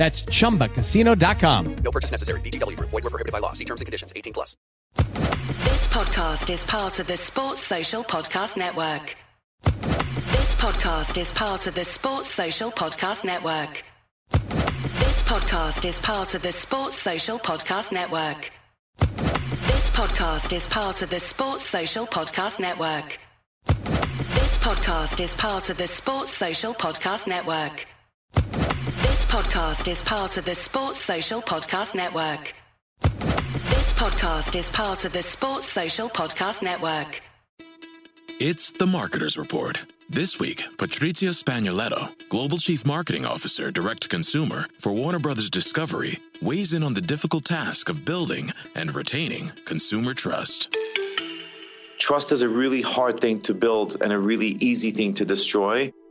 That's chumbacasino.com. No purchase necessary. VGW Group. Void were prohibited by law. See terms and conditions. 18 plus. This podcast is part of the Sports Social Podcast Network. This podcast is part of the Sports Social Podcast Network. This podcast is part of the Sports Social Podcast Network. This podcast is part of the Sports Social Podcast Network. This podcast is part of the Sports Social Podcast Network. This podcast is part of the Sports Social Podcast Network. This podcast is part of the Sports Social Podcast Network. It's the Marketer's Report. This week, Patrizia Spagnoletto, Global Chief Marketing Officer, Direct to Consumer for Warner Brothers Discovery, weighs in on the difficult task of building and retaining consumer trust. Trust is a really hard thing to build and a really easy thing to destroy.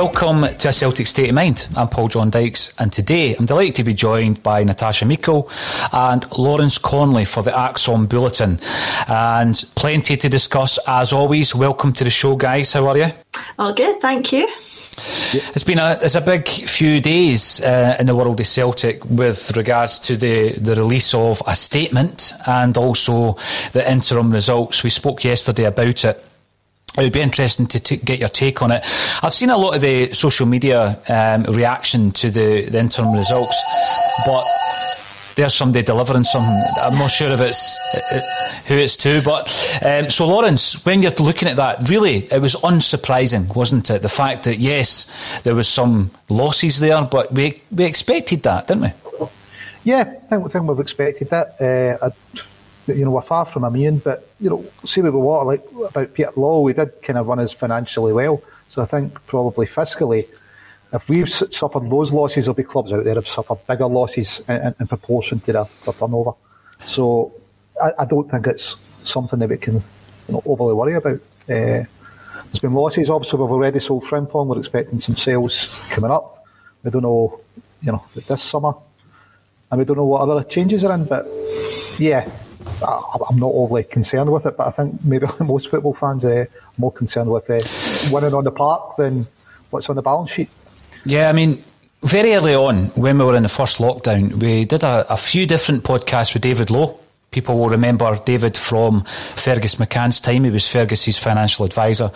Welcome to a Celtic State of Mind. I'm Paul John Dykes, and today I'm delighted to be joined by Natasha Meikle and Lawrence Connolly for the ACSOM Bulletin. And plenty to discuss as always. Welcome to the show, guys. How are you? All good, thank you. It's been a it's a big few days uh, in the world of Celtic with regards to the, the release of a statement and also the interim results. We spoke yesterday about it. It would be interesting to t- get your take on it. I've seen a lot of the social media um, reaction to the, the interim results, but there's somebody delivering something. I'm not sure if it's uh, who it's to, but um, so Lawrence, when you're looking at that, really, it was unsurprising, wasn't it? The fact that yes, there was some losses there, but we we expected that, didn't we? Yeah, I think, I think we've expected that. Uh, I, you know, we're far from immune, but you know, see with what like about Peter Lawwell, we did kind of run us financially well. So I think probably fiscally, if we've suffered those losses, there'll be clubs out there have suffered bigger losses in, in proportion to their, their turnover. So I, I, don't think it's something that we can you know, overly worry about. Uh, there's been losses. Obviously, we've already sold Frimpong. We're expecting some sales coming up. We don't know, you know, this summer, and we don't know what other changes are in. But yeah, I, I'm not overly concerned with it. But I think maybe most football fans are more concerned with uh, winning on the park than what's on the balance sheet. Yeah, I mean, very early on, when we were in the first lockdown, we did a, a few different podcasts with David Lowe. People will remember David from Fergus McCann's time. He was Fergus's financial advisor.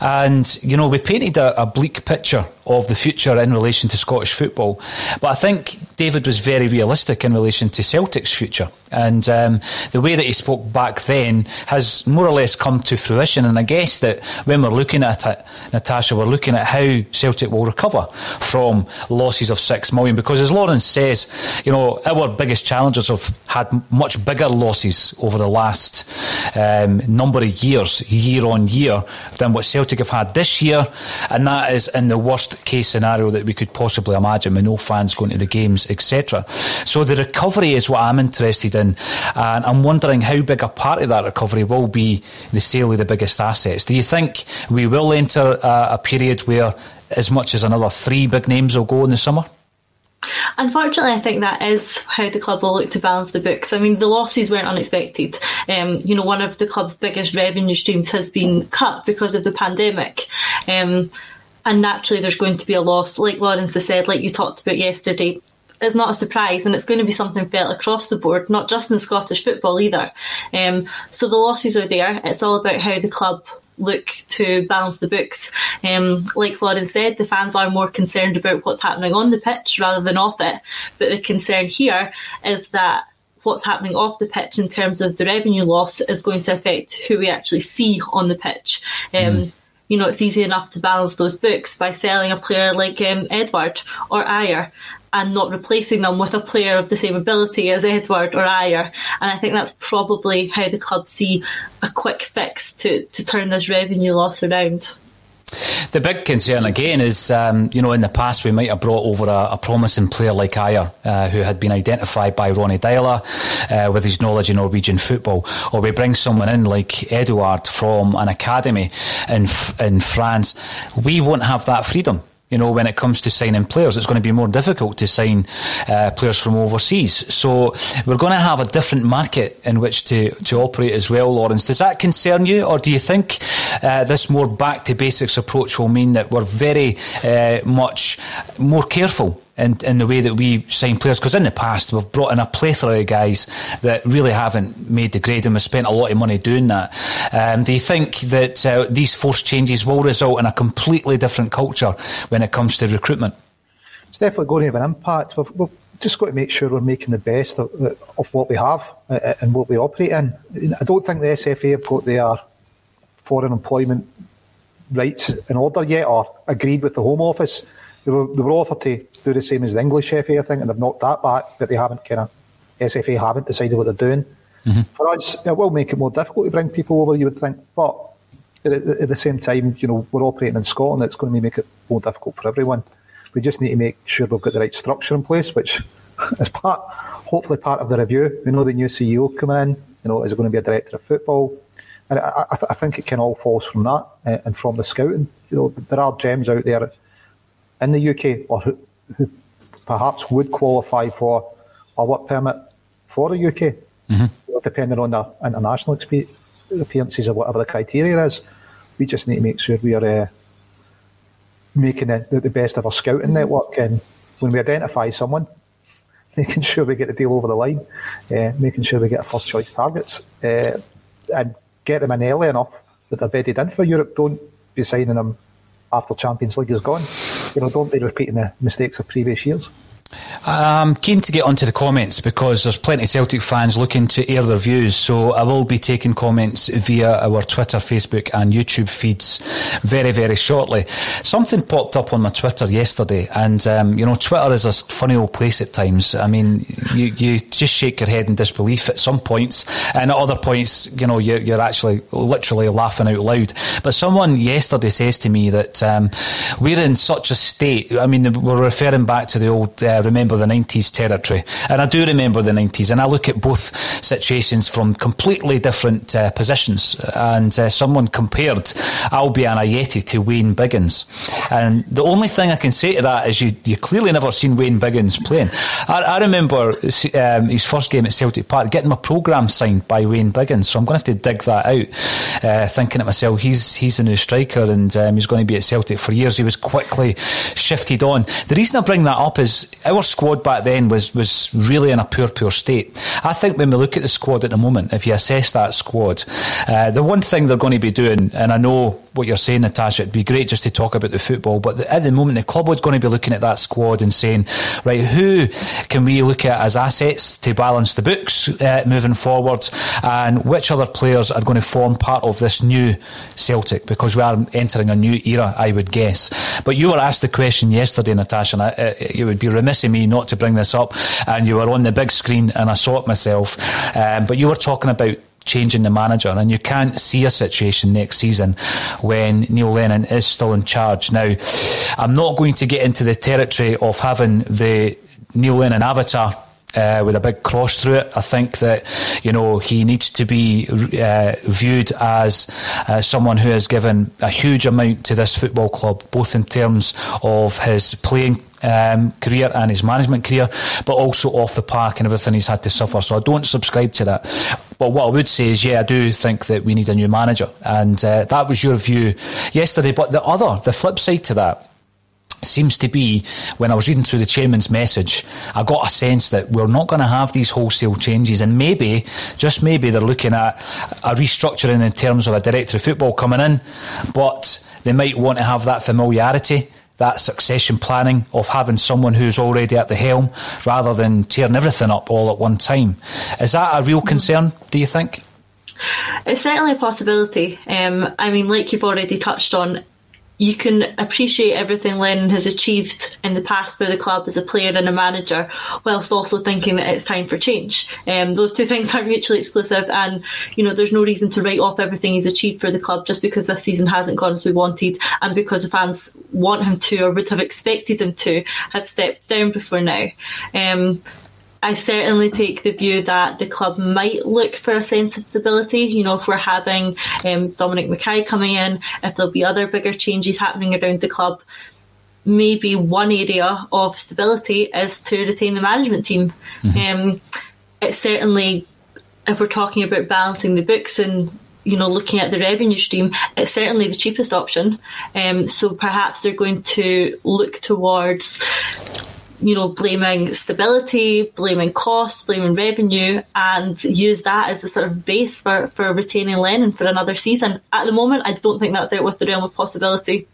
And, you know, we painted a, a, bleak picture of the future in relation to Scottish football. But I think David was very realistic in relation to Celtic's future. And um, the way that he spoke back then has more or less come to fruition. And I guess that when we're looking at it, Natasha, we're looking at how Celtic will recover from losses of six million. Because as Lawrence says, you know, our biggest challengers have had much bigger losses over the last um, number of years, year on year, than what Celtic have had this year. And that is in the worst case scenario that we could possibly imagine with no fans going to the games, etc. So the recovery is what I'm interested in. And I'm wondering how big a part of that recovery will be the sale of the biggest assets. Do you think we will enter a, a period where as much as another three big names will go in the summer? Unfortunately, I think that is how the club will look to balance the books. I mean, the losses weren't unexpected. Um, you know, one of the club's biggest revenue streams has been cut because of the pandemic. Um, and naturally, there's going to be a loss. Like Lawrence has said, like you talked about yesterday, is not a surprise, and it's going to be something felt across the board, not just in Scottish football either. Um, so the losses are there. It's all about how the club look to balance the books. Um, like Lawrence said, the fans are more concerned about what's happening on the pitch rather than off it. But the concern here is that what's happening off the pitch in terms of the revenue loss is going to affect who we actually see on the pitch. Um, mm. You know, it's easy enough to balance those books by selling a player like um, Edouard or Ajer and not replacing them with a player of the same ability as Edouard or Ajer. And I think that's probably how the club see a quick fix to, to turn this revenue loss around. The big concern again is, um, you know, in the past we might have brought over a, a promising player like Ajer, uh, who had been identified by Ronnie Deila uh, with his knowledge of Norwegian football, or we bring someone in like Edouard from an academy in in France. We won't have that freedom you know, when it comes to signing players, it's going to be more difficult to sign uh, players from overseas. So we're going to have a different market in which to, to operate as well, Lawrence. Does that concern you, or do you think uh, this more back to basics approach will mean that we're very uh, much more careful in, the way that we sign players. Because in the past, we've brought in a plethora of guys that really haven't made the grade and we've spent a lot of money doing that. Um, do you think that uh, these forced changes will result in a completely different culture when it comes to recruitment? It's definitely going to have an impact. We've, we've just got to make sure we're making the best of, of what we have uh, uh, and what we operate in. I don't think the SFA have got their foreign employment rights in order yet or agreed with the Home Office. They were, they were offered to do the same as the English FA, I think, and they've knocked that back, but they haven't kind of, SFA haven't decided what they're doing. Mm-hmm. For us, it will make it more difficult to bring people over, you would think, but at, at, the same time, you know, we're operating in Scotland, it's going to make it more difficult for everyone. We just need to make sure we've got the right structure in place, which is part, hopefully part of the review. We know the new CEO coming in, you know, is it going to be a director of football? And I, I, I think it can all falls from that uh, and from the scouting. You know, there are gems out there in the UK or who, perhaps would qualify for a work permit for the UK, mm-hmm. depending on their international appearances or whatever the criteria is. We just need to make sure we are uh, making the, the, best of our scouting network. And when we identify someone, making sure we get the deal over the line, uh, making sure we get first choice targets, uh, and get them in early enough that they're bedded in for Europe. Don't be signing them after Champions League is gone. You know, don't be repeating the mistakes of previous years. I'm keen to get onto the comments because there's plenty of Celtic fans looking to air their views. So I will be taking comments via our Twitter, Facebook, and YouTube feeds very, very shortly. Something popped up on my Twitter yesterday, and um, you know, Twitter is a funny old place at times. I mean, you, you just shake your head in disbelief at some points, and at other points, you know, you're, you're actually literally laughing out loud. But someone yesterday says to me that um, we're in such a state. I mean, we're referring back to the old uh, remember the 90s territory. And I do remember the 90s. And I look at both situations from completely different uh, positions. And uh, someone compared Albian Ajeti to Wayne Biggins. And the only thing I can say to that is you, you clearly never seen Wayne Biggins playing. I, I remember um, his first game at Celtic Park getting my programme signed by Wayne Biggins. So I'm going to have to dig that out, uh, thinking to myself, he's, he's a new striker and um, he's going to be at Celtic for years. He was quickly shifted on. The reason I bring that up is our squad back then was, was really in a poor, poor state. I think when we look at the squad at the moment, if you assess that squad, uh, the one thing they're going to be doing, and I know what you're saying, Natasha, it'd be great just to talk about the football, but the, at the moment, the club is going to be looking at that squad and saying, right, who can we look at as assets to balance the books uh, moving forward, and which other players are going to form part of this new Celtic, because we are entering a new era, I would guess. But you were asked the question yesterday, Natasha, and I, uh, it would be remiss of me not to bring this up, and you were on the big screen, and I saw it myself, um, but you were talking about changing the manager, and you can't see a situation next season when Neil Lennon is still in charge. Now, I'm not going to get into the territory of having the Neil Lennon avatar uh, with a big cross through it. I think that you know he needs to be uh, viewed as uh, someone who has given a huge amount to this football club, both in terms of his playing um, career and his management career, but also off the park and everything he's had to suffer. So I don't subscribe to that. But what I would say is, yeah, I do think that we need a new manager, and uh, that was your view yesterday. But the other, the flip side to that seems to be when I was reading through the chairman's message, I got a sense that we're not going to have these wholesale changes, and maybe, just maybe, they're looking at a restructuring in terms of a director of football coming in, but they might want to have that familiarity. That succession planning of having someone who's already at the helm rather than tearing everything up all at one time. Is that a real concern, do you think? It's certainly a possibility. Um, I mean, like you've already touched on, you can appreciate everything Lennon has achieved in the past for the club as a player and a manager, whilst also thinking that it's time for change. Um, those two things aren't mutually exclusive, and you know there's no reason to write off everything he's achieved for the club just because this season hasn't gone as we wanted, and because the fans want him to or would have expected him to have stepped down before now. Um, I certainly take the view that the club might look for a sense of stability. You know, if we're having um, Dominic McKay coming in, if there'll be other bigger changes happening around the club, maybe one area of stability is to retain the management team. Mm-hmm. Um, it's certainly, if we're talking about balancing the books and you know, looking at the revenue stream, it's certainly the cheapest option. Um, so perhaps they're going to look towards you know, blaming stability, blaming costs, blaming revenue, and use that as the sort of base for, for retaining Lennon for another season. At the moment, I don't think that's out with the realm of possibility.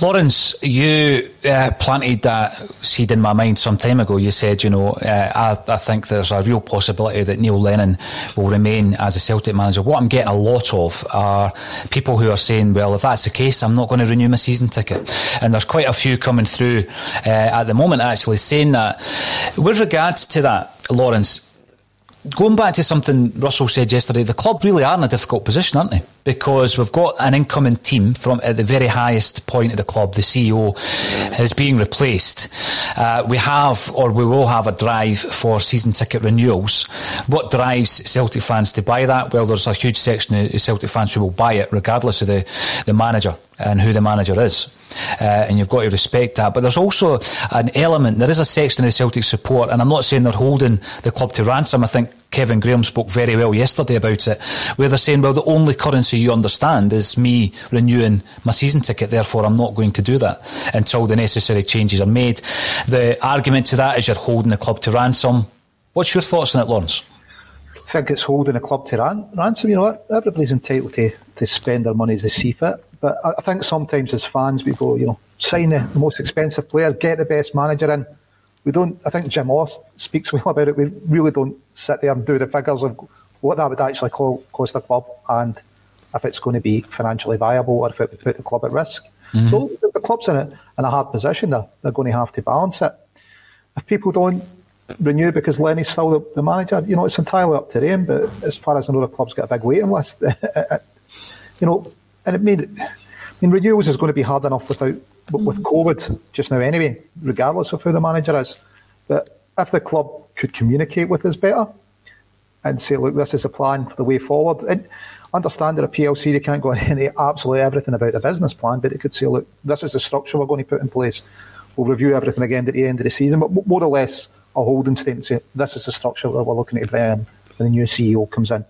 Lawrence, you uh, planted that seed in my mind some time ago. You said, you know, uh, I, I, think there's a real possibility that Neil Lennon will remain as a Celtic manager. What I'm getting a lot of are people who are saying, well, if that's the case, I'm not going to renew my season ticket. And there's quite a few coming through uh, at the moment actually saying that. With regards to that, Lawrence, going back to something Russell said yesterday, the club really are in a difficult position, aren't they? Because we've got an incoming team from at the very highest point of the club. The CEO is being replaced. Uh, we have, or we will have, a drive for season ticket renewals. What drives Celtic fans to buy that? Well, there's a huge section of Celtic fans who will buy it, regardless of the, the manager and who the manager is. Uh, and you've got to respect that. But there's also an element, there is a section of Celtic support, and I'm not saying they're holding the club to ransom. I think Kevin Graham spoke very well yesterday about it, where they're saying, well, the only currency you understand is me renewing my season ticket, therefore I'm not going to do that until the necessary changes are made. The argument to that is you're holding the club to ransom. What's your thoughts on it, Lawrence? I think it's holding a club to ran- ransom. You know? Everybody's entitled to, to spend their money as they see fit. But I, I think sometimes as fans, we go, you know, sign the, most expensive player, get the best manager in. We don't. I think Jim Ross speaks well about it. We really don't sit there and do the figures of what that would actually cost the club and if it's going to be financially viable or if it would put the club at risk. Mm-hmm. So the club's in a, in a hard position. They're, they're going to have to balance it. If people don't renew because Lenny's still the, the, manager. You know, it's entirely up to them. But as far as I know, the club's got a big waiting list. you know, and it made. it. I mean, renewals is going to be hard enough without with mm. COVID just now anyway, regardless of who the manager is. But if the club could communicate with us better and say, look, this is a plan for the way forward. And understand that a PLC, they can't go into absolutely everything about the business plan, but they could say, look, this is the structure we're going to put in place. We'll review everything again at the end of the season, but more or less a holding statement saying, this is the structure that we're looking at um, when the new CEO comes in.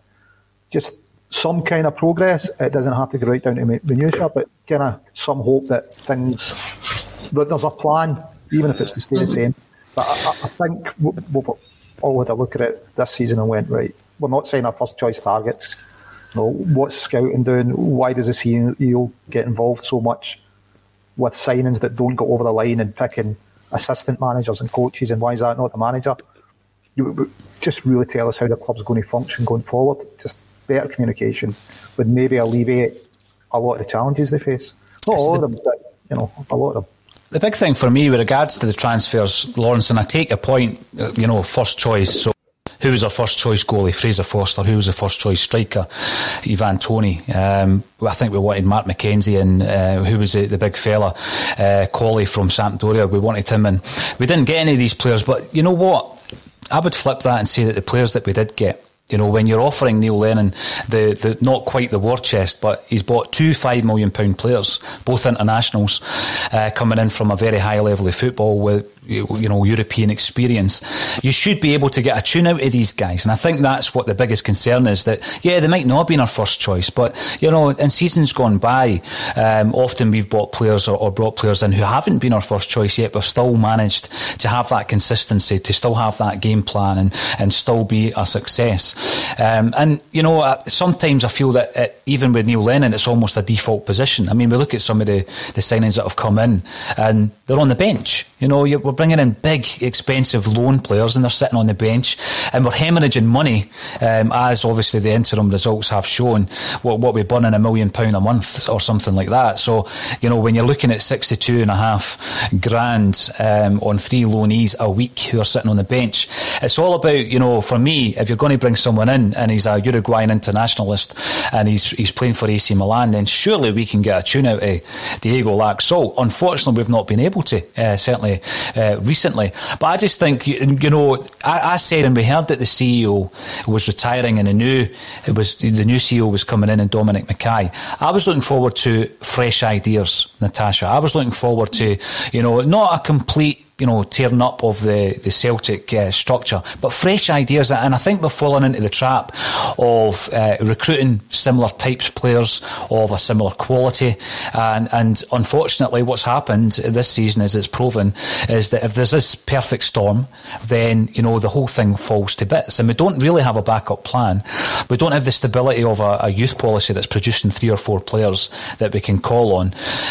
Just some kind of progress. It doesn't have to go right down to minutia, but kind of some hope that things, that there's a plan, even if it's to stay the mm-hmm. same. But I, I think we'll, all had a look at it this season and went, right, we're not saying our first choice targets you know, what's scouting doing? Why does the CEO get involved so much with signings that don't go over the line and picking assistant managers and coaches? And why is that not the manager? You just really tell us how the club's going to function going forward. Just better communication would maybe alleviate a lot of the challenges they face. Not all of them, but you know, a lot of them. The big thing for me with regards to the transfers, Lawrence, and I take a point, you know, first choice. So who was our first choice goalie? Fraser Forster. Who was the first choice striker? Ivan Toney. Um, I think we wanted Mark McKenzie and uh, who was the, the big fella? Uh, Colley from Sampdoria. We wanted him and we didn't get any of these players. But you know what? I would flip that and say that the players that we did get you know, when you're offering Neil Lennon the, the not quite the war chest, but he's bought two five million pound players, both internationals, uh, coming in from a very high level of football with you know European experience, you should be able to get a tune out of these guys. And I think that's what the biggest concern is. That yeah, they might not have been our first choice, but you know, in seasons gone by, um, often we've bought players or, or, brought players in who haven't been our first choice yet, but still managed to have that consistency, to still have that game plan, and and still be a success. Um, and you know, uh, sometimes I feel that it, even with Neil Lennon, it's almost a default position. I mean, we look at some of the the signings that have come in, and they're on the bench. You know, we're bringing in big, expensive loan players and they're sitting on the bench and we're hemorrhaging money, um, as obviously the interim results have shown, what, what we burn in a million pound a month or something like that. So, you know, when you're looking at 62 and a half grand um, on three loanees a week who are sitting on the bench, it's all about, you know, for me, if you're going to bring someone in and he's a Uruguayan internationalist and he's, he's playing for AC Milan, then surely we can get a tune out of Diego Laxalt. Unfortunately, we've not been able to, uh, certainly certainly uh, recently. But I just think, you know, I, I, said and we heard that the CEO was retiring and a new it was the new CEO was coming in and Dominic McKay. I was looking forward to fresh ideas, Natasha. I was looking forward to, you know, not a complete you know, tearing up of the, the Celtic uh, structure, but fresh ideas. And I think we're falling into the trap of uh, recruiting similar types of players of a similar quality. And, and unfortunately, what's happened this season, as it's proven, is that if there's this perfect storm, then, you know, the whole thing falls to bits. And we don't really have a backup plan. We don't have the stability of a, a youth policy that's producing three or four players that we can call on.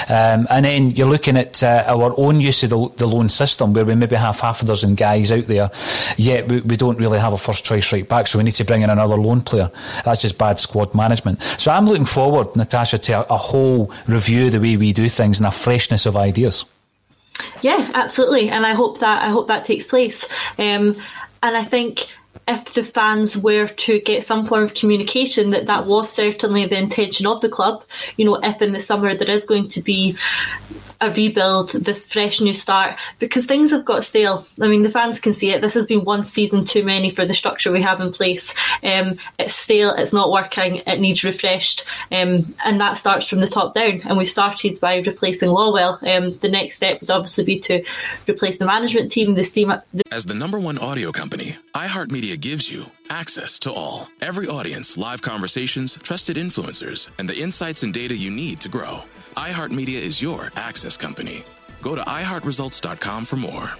Um, and then you're looking at uh, our own use of the, the loan system system where we maybe have half a dozen guys out there, yet we, we don't really have a first choice right back, so we need to bring in another loan player. That's just bad squad management. So I'm looking forward, Natasha, to a, whole review of the way we do things and a freshness of ideas. Yeah, absolutely, and I hope that I hope that takes place. Um, and I think if the fans were to get some form of communication that that was certainly the intention of the club, you know, if in the summer there is going to be a rebuild, this fresh new start, because things have got stale. I mean, the fans can see it. This has been one season too many for the structure we have in place. Um, it's stale, it's not working, it needs refreshed, um, and that starts from the top down. And we started by replacing Lawwell. Um, the next step would obviously be to replace the management team, the steam. The- As the number one audio company, iHeartMedia gives you access to all, every audience, live conversations, trusted influencers, and the insights and data you need to grow iHeartMedia is your access company. Go to iHeartResults.com for more.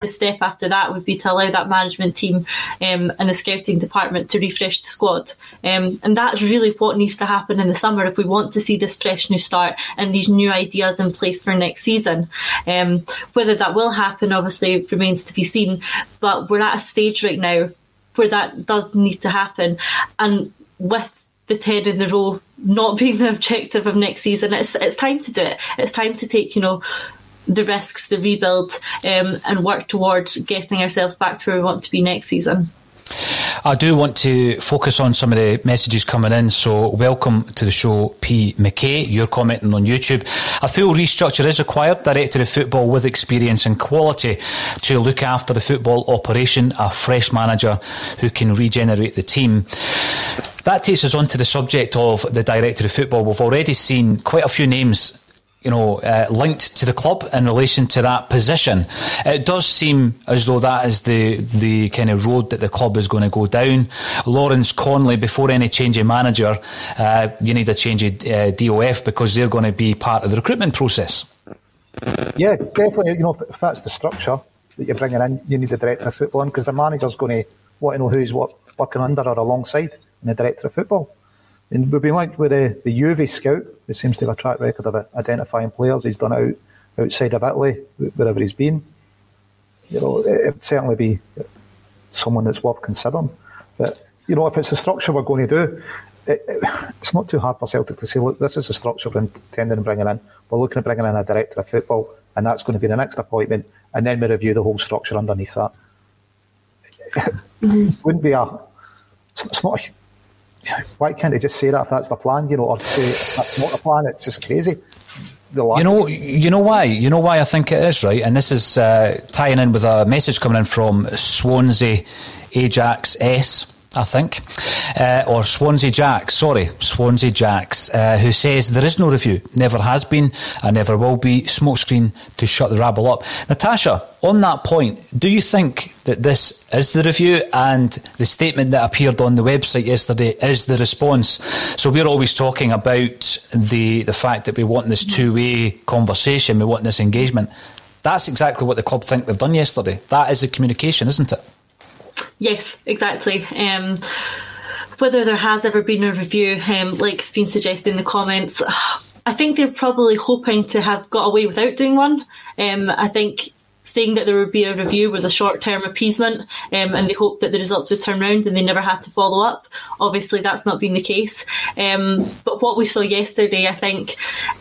The step after that would be to allow that management team um, and the scouting department to refresh the squad. Um, and that's really what needs to happen in the summer if we want to see this fresh new start and these new ideas in place for next season. Um, whether that will happen obviously remains to be seen, but we're at a stage right now where that does need to happen. And with the 10 in the row not being the objective of next season. It's, it's time to do it. It's time to take, you know, the risks, the rebuild, um, and work towards getting ourselves back to where we want to be next season. I do want to focus on some of the messages coming in. So, welcome to the show, P. McKay. You're commenting on YouTube. A full restructure is required. Director of football with experience and quality to look after the football operation. A fresh manager who can regenerate the team. That takes us on to the subject of the director of football. We've already seen quite a few names you know, uh, linked to the club in relation to that position. It does seem as though that is the the kind of road that the club is going to go down. Lawrence Connolly, before any change of manager, uh, you need a change of uh, DOF because they're going to be part of the recruitment process. Yeah, definitely. You know, if that's the structure that you're bringing in, you need the director of football because the manager's going to want to know who's what working under or alongside in the director of football. And we've been linked with the, the Juve scout, who seems to have a track record of identifying players. He's done it out outside of Italy, wherever he's been. You know, it would certainly be someone that's worth considering. But, you know, if it's the structure we're going to do, it, it, it's not too hard for Celtic to say, look, this is the structure we're intending on bringing in. We're looking at bringing in a director of football, and that's going to be the next appointment, and then we review the whole structure underneath that. It wouldn't be a. It's not a why can't they just say that if that's the plan, you know, or say that's not the plan? It's just crazy. You know, you know why? You know why I think it is right, and this is uh, tying in with a message coming in from Swansea Ajax S. I think, uh, or Swansea Jacks, sorry, Swansea Jacks, uh, who says there is no review, never has been, and never will be. Smokescreen to shut the rabble up. Natasha, on that point, do you think that this is the review and the statement that appeared on the website yesterday is the response? So we're always talking about the the fact that we want this two way conversation, we want this engagement. That's exactly what the club think they've done yesterday. That is the communication, isn't it? Yes, exactly. Um, whether there has ever been a review, um, like it's been suggested in the comments, I think they're probably hoping to have got away without doing one. Um, I think saying that there would be a review was a short term appeasement um, and they hoped that the results would turn around and they never had to follow up. Obviously, that's not been the case. Um, but what we saw yesterday, I think,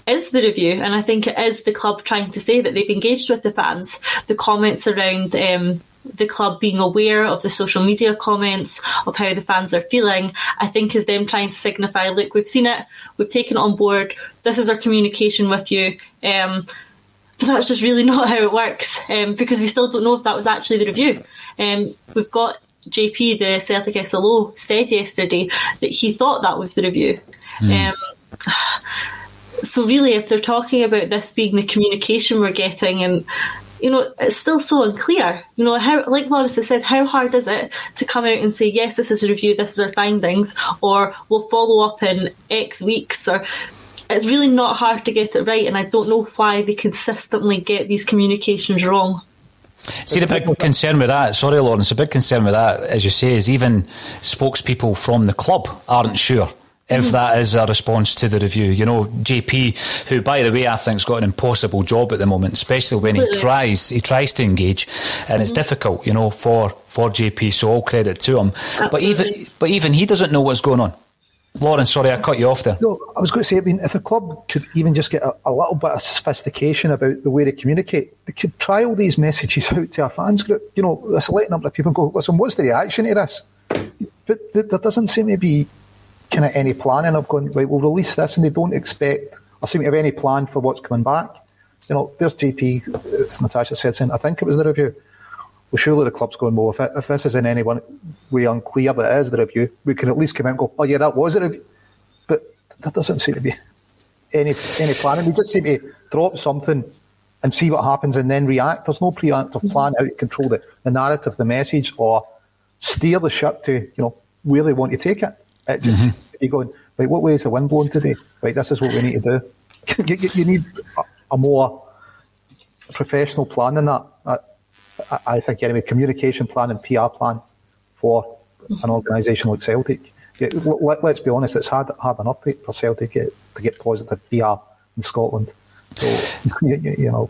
is the review, and I think it is the club trying to say that they've engaged with the fans. The comments around um, the club being aware of the social media comments of how the fans are feeling, I think is them trying to signify, look, we've seen it, we've taken it on board, this is our communication with you. Um, that's just really not how it works um, because we still don't know if that was actually the review. Um, we've got JP, the Celtic SLO, said yesterday that he thought that was the review. Mm. Um, so really, if they're talking about this being the communication we're getting and you know, it's still so unclear. You know, how, like Lawrence has said, how hard is it to come out and say, yes, this is a review, this is our findings, or we'll follow up in X weeks, or it's really not hard to get it right, and I don't know why they consistently get these communications wrong. See, the big concern with that, sorry, Lawrence, a big concern with that, as you say, is even spokespeople from the club aren't sure if mm-hmm. that is a response to the review. You know, JP, who by the way I think's got an impossible job at the moment, especially when he tries he tries to engage, and mm-hmm. it's difficult, you know, for for JP. So all credit to him. Absolutely. But even but even he doesn't know what's going on. Lawrence, sorry, I cut you off there. No, I was going to say, I mean, if the club could even just get a, a, little bit of sophistication about the way they communicate, they could try all these messages out to our fans group. You know, this letting number of people go, listen, what's the reaction to this? But there doesn't seem to be kind of any planning of going, right, we'll release this, and they don't expect or seem to have any plan for what's coming back. You know, there's JP, as uh, Natasha said, saying, I think it was the review. Well, surely the club's going, well, if, it, if this is in any one way unclear that it is the review, we can at least come out and go, oh, yeah, that was a review. But that doesn't seem to be any any planning. We just seem to drop something and see what happens and then react. There's no preemptive plan how to control the, the narrative, the message, or steer the ship to, you know, where they want to take it. It just mm-hmm. you're going, right, what way is the wind blowing today? Right, this is what we need to do. you, you, need a, a, more professional plan than that. I, think anyway, communication plan and PR plan for mm-hmm. an organisation like Celtic. let, us be honest, it's hard hard enough for Celtic to get positive PR in Scotland. So you, you know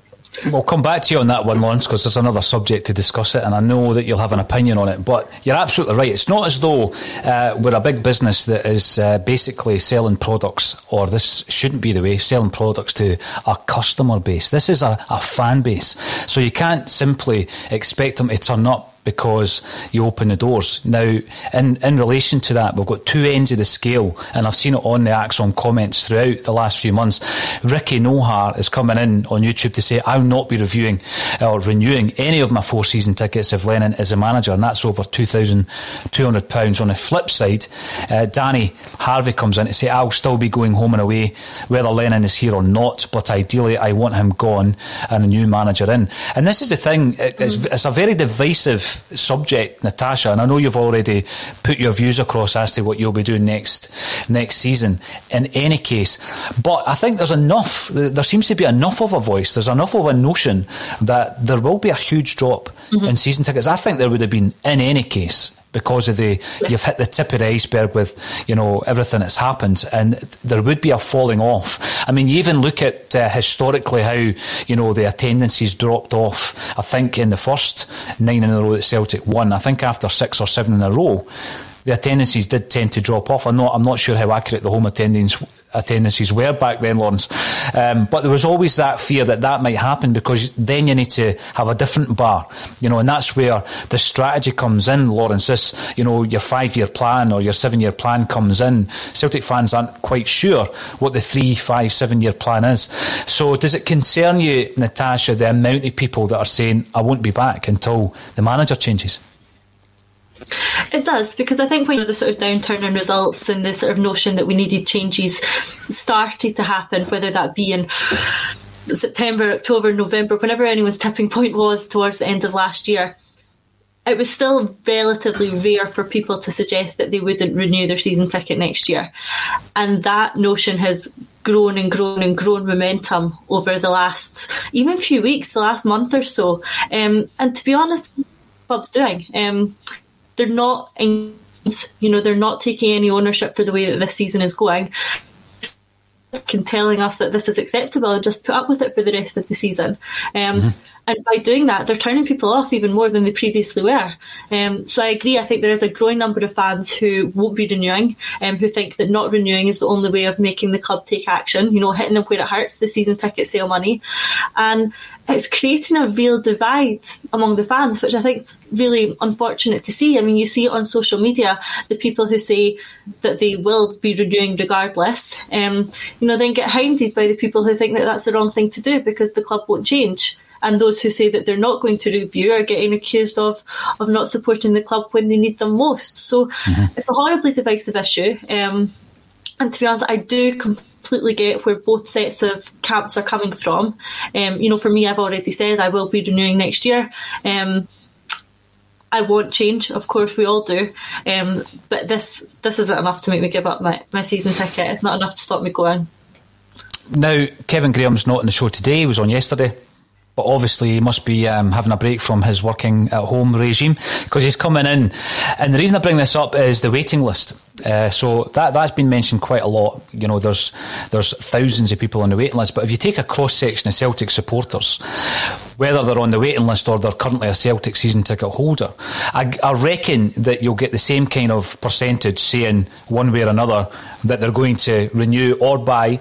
We'll come back to you on that one, Lawrence, because there's another subject to discuss it, and I know that you'll have an opinion on it. But you're absolutely right. It's not as though uh, we're a big business that is uh, basically selling products, or this shouldn't be the way, selling products to a customer base. This is a, a fan base. So you can't simply expect them to turn up because you open the doors. Now, in, in relation to that, we've got two ends of the scale, and I've seen it on the ACSOM comments throughout the last few months. Ricky Nohar is coming in on YouTube to say, I'll not be reviewing or renewing any of my four season tickets if Lennon is a manager, and that's over £2,200. On the flip side, uh, Danny Harvey comes in to say, I'll still be going home and away whether Lennon is here or not, but ideally I want him gone and a new manager in. And this is the thing, it's, mm. it's a very divisive subject, Natasha, and I know you've already put your views across as to what you'll be doing next next season. In any case, but I think there's enough. There seems to be enough of a voice. There's enough of a notion that there will be a huge drop mm-hmm. in season tickets. I think there would have been in any case because of the you've hit the tip of the iceberg with you know everything that's happened and there would be a falling off I mean you even look at uh, historically how you know the attendances dropped off I think in the first nine in a row that Celtic won I think after six or seven in a row the attendances did tend to drop off. I'm not, I'm not sure how accurate the home attendance attendances were back then, Lawrence. Um, but there was always that fear that that might happen because then you need to have a different bar, you know, and that's where the strategy comes in, Lawrence. This, you know, your five year plan or your seven year plan comes in. Celtic fans aren't quite sure what the three, five, seven year plan is. So does it concern you, Natasha, the amount of people that are saying, I won't be back until the manager changes? It does, because I think when the sort of downturn in results and the sort of notion that we needed changes started to happen, whether that be in September, October, November, whenever anyone's tipping point was towards the end of last year, it was still relatively rare for people to suggest that they wouldn't renew their season ticket next year. And that notion has grown and grown and grown momentum over the last even few weeks, the last month or so. Um, and to be honest, club's doing. Um, they're not you know, they're not taking any ownership for the way that this season is going. Can telling us that this is acceptable and just put up with it for the rest of the season. Um, mm-hmm. And by doing that, they're turning people off even more than they previously were. Um, so I agree. I think there is a growing number of fans who won't be renewing, um, who think that not renewing is the only way of making the club take action. You know, hitting them where it hurts, the season ticket sale money, and it's creating a real divide among the fans, which I think is really unfortunate to see. I mean, you see it on social media, the people who say that they will be renewing regardless, um, you know, then get hounded by the people who think that that's the wrong thing to do because the club won't change and those who say that they're not going to review are getting accused of of not supporting the club when they need them most. So mm-hmm. it's a horribly divisive issue. Um, and to be honest, I do completely get where both sets of camps are coming from. Um, you know, for me, I've already said I will be renewing next year. Um, I want change, of course we all do. Um, but this this isn't enough to make me give up my, my season ticket. It's not enough to stop me going. Now, Kevin Graham's not on the show today. He was on yesterday but obviously he must be um, having a break from his working at home regime because he's coming in. And the reason I bring this up is the waiting list. Uh, so that that's been mentioned quite a lot. You know, there's there's thousands of people on the waiting list, but if you take a cross section of Celtic supporters, whether they're on the waiting list or they're currently a Celtic season ticket holder, I, I reckon that you'll get the same kind of percentage saying one way or another that they're going to renew or buy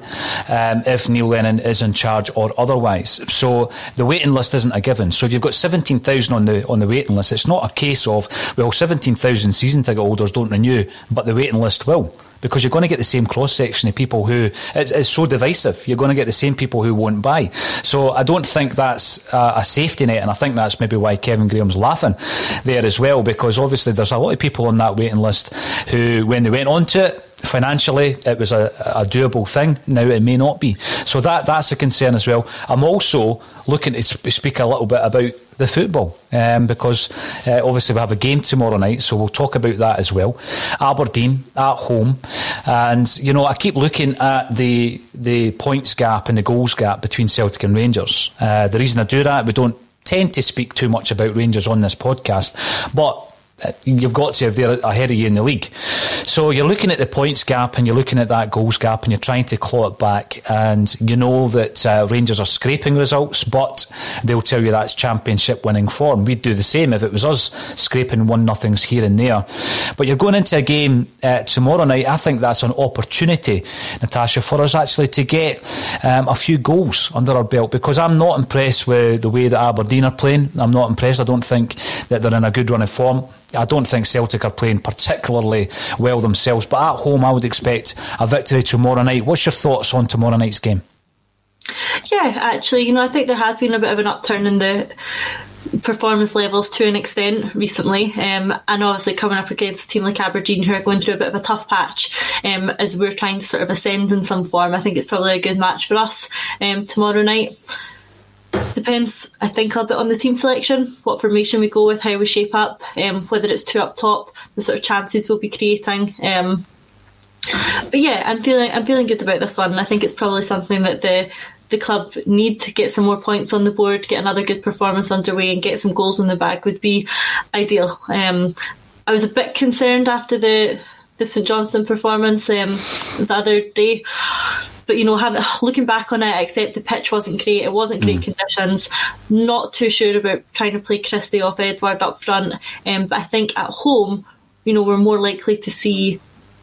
um, if Neil Lennon is in charge or otherwise. So the waiting list isn't a given. So if you've got 17,000 on the on the waiting list, it's not a case of well 17,000 season ticket holders don't renew, but the waiting list will because you're going to get the same cross section of people who it's, it's, so divisive. You're going to get the same people who won't buy. So I don't think that's a, a, safety net, and I think that's maybe why Kevin Graham's laughing there as well, because obviously there's a lot of people on that waiting list who, when they went onto it, financially it was a, a, doable thing. Now it may not be. So that that's a concern as well. I'm also looking to speak a little bit about the football um, because uh, obviously we have a game tomorrow night, so we'll talk about that as well. Aberdeen at home, and you know I keep looking at the the points gap and the goals gap between Celtic and Rangers. Uh, the reason I do that, we don't tend to speak too much about Rangers on this podcast, but you've got to have they're ahead of you in the league. So you're looking at the points gap and you're looking at that goals gap and you're trying to claw it back. And you know that uh, Rangers are scraping results, but they'll tell you that's championship winning form. We'd do the same if it was us scraping one nothings here and there. But you're going into a game uh, tomorrow night. I think that's an opportunity, Natasha, for us actually to get um, a few goals under our belt because I'm not impressed with the way that Aberdeen are playing. I'm not impressed. I don't think that they're in a good run of form. I don't think Celtic are playing particularly well themselves, but at home I would expect a victory tomorrow night. What's your thoughts on tomorrow night's game? Yeah, actually, you know, I think there has been a bit of an upturn in the performance levels to an extent recently, um, and obviously coming up against a team like Aberdeen who are going through a bit of a tough patch um, as we're trying to sort of ascend in some form. I think it's probably a good match for us um, tomorrow night. Depends, I think, a bit on the team selection, what formation we go with, how we shape up, um, whether it's two up top, the sort of chances we'll be creating. Um, but yeah, I'm feeling I'm feeling good about this one. I think it's probably something that the the club need to get some more points on the board, get another good performance underway, and get some goals in the bag would be ideal. Um, I was a bit concerned after the the St Johnstone performance um, the other day. But you know, having, looking back on it, except the pitch wasn't great, it wasn't great mm. conditions. Not too sure about trying to play Christie off Edouard up front. Um, but I think at home, you know, we're more likely to see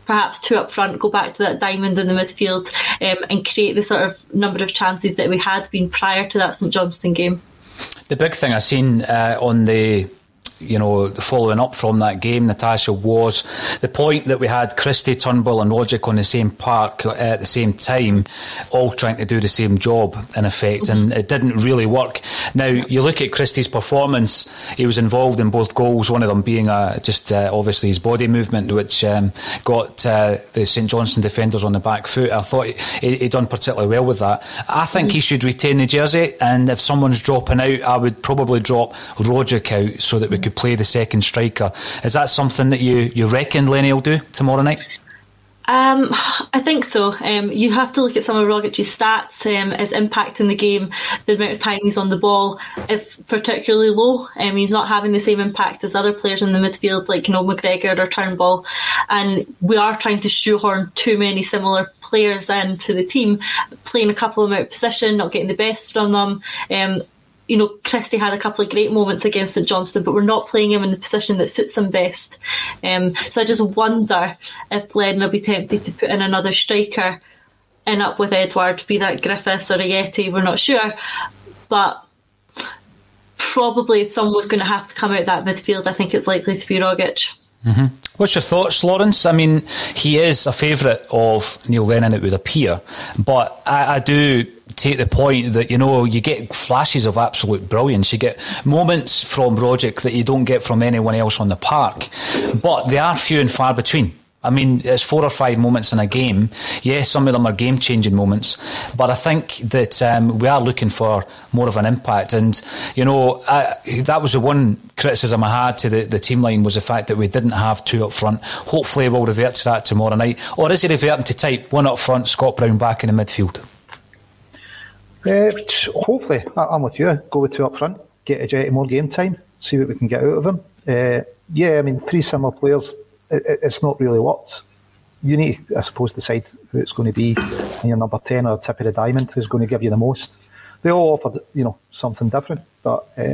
perhaps two up front, go back to that diamond in the midfield, um, and create the sort of number of chances that we had been prior to that St Johnstone game. The big thing I've seen uh, on the you know, following up from that game, Natasha, was the point that we had Christie, Turnbull, and Rogic on the same park at the same time, all trying to do the same job, in effect, and it didn't really work. Now, you look at Christie's performance, he was involved in both goals, one of them being uh, just uh, obviously his body movement, which um, got uh, the St Johnstone defenders on the back foot. I thought he, he done particularly well with that. I think he should retain the jersey, and if someone's dropping out, I would probably drop Rogic out so that we could play the second striker. Is that something that you, you reckon Lenny will do tomorrow night? Um, I think so. Um, you have to look at some of Rogic's stats. Um, his impact in the game, the amount of time he's on the ball is particularly low. Um, he's not having the same impact as other players in the midfield, like you know McGregor or Turnbull. And we are trying to shoehorn too many similar players into the team, playing a couple of them out of position, not getting the best from them. You know, Christie had a couple of great moments against St Johnstone, but we're not playing him in the position that suits him best. Um, so I just wonder if Len will be tempted to put in another striker in up with Edouard, be that Griffiths or Ajeti, we're not sure. But probably if someone was going to have to come out that midfield, I think it's likely to be Rogic. Mm-hmm. What's your thoughts, Lawrence? I mean, he is a favourite of Neil Lennon, it would appear, but I, I do take the point that you know you get flashes of absolute brilliance. You get moments from Rogic that you don't get from anyone else on the park, but they are few and far between. I mean, it's four or five moments in a game. Yes, some of them are game changing moments, but I think that um, we are looking for more of an impact. And, you know, I, that was the one criticism I had to the, the team line was the fact that we didn't have two up front. Hopefully, we'll revert to that tomorrow night. Or is he reverting to type one up front, Scott Brown back in the midfield? Uh, hopefully, I'm with you. Go with two up front, get Ajeti more game time, see what we can get out of him. Uh, yeah, I mean, three similar players, it, it's not really what You need, I suppose, decide who it's going to be in your number 10 or tip of the diamond, who's going to give you the most. They all offered, you know, something different, but uh,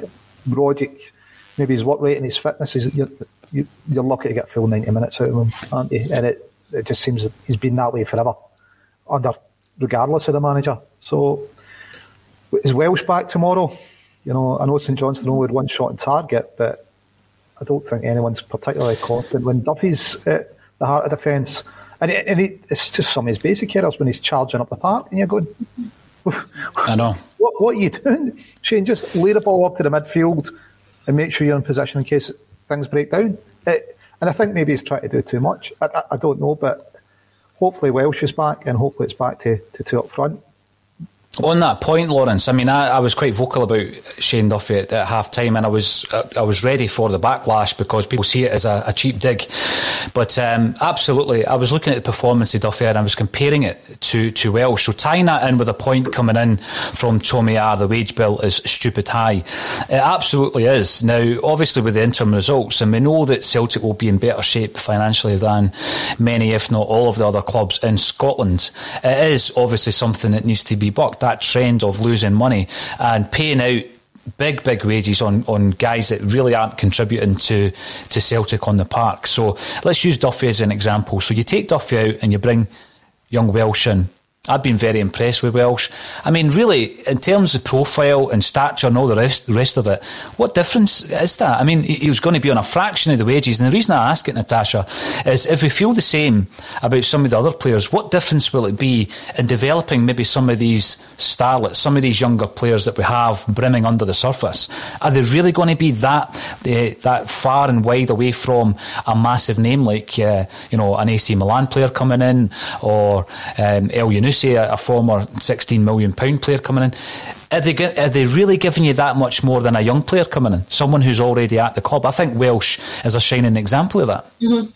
maybe his work rate and his fitness, is you're, you, you're lucky to get full 90 minutes out of him, aren't you? And it, it just seems that he's been that way forever, under regardless of the manager. So is Welsh back tomorrow? You know, I know St Johnstone only had one shot on target, but I don't think anyone's particularly confident when Duffy's at the heart of defence. And, it, and it, it's just some of his basic errors when he's charging up the park, and you're going, I know. What, what are you doing? Shane, just lay the ball up to the midfield and make sure you're in position in case things break down. It, and I think maybe he's trying to do too much. I, I, I, don't know, but hopefully Welsh is back, and hopefully it's back to, to two up front. On that point, Lawrence, I mean, I, I was quite vocal about Shane Duffy at, at half time, and I was I was ready for the backlash because people see it as a, a cheap dig. But um, absolutely, I was looking at the performance of Duffy and I was comparing it to, to Welsh. So tying that in with a point coming in from Tommy R, the wage bill is stupid high. It absolutely is. Now, obviously, with the interim results, and we know that Celtic will be in better shape financially than many, if not all, of the other clubs in Scotland. It is obviously something that needs to be bucked. That trend of losing money and paying out big, big wages on, on guys that really aren't contributing to, to Celtic on the park. So let's use Duffy as an example. So you take Duffy out and you bring young Welsh in. I've been very impressed with Welsh. I mean, really, in terms of profile and stature and all the rest, the rest of it, what difference is that? I mean, he was going to be on a fraction of the wages. And the reason I ask it, Natasha, is if we feel the same about some of the other players, what difference will it be in developing maybe some of these starlets, some of these younger players that we have brimming under the surface? Are they really going to be that uh, that far and wide away from a massive name like, uh, you know, an AC Milan player coming in or um, Elyounoussi? Say a, a former £16 million player coming in, are they, are they really giving you that much more than a young player coming in? Someone who's already at the club? I think Welsh is a shining example of that. Mm-hmm.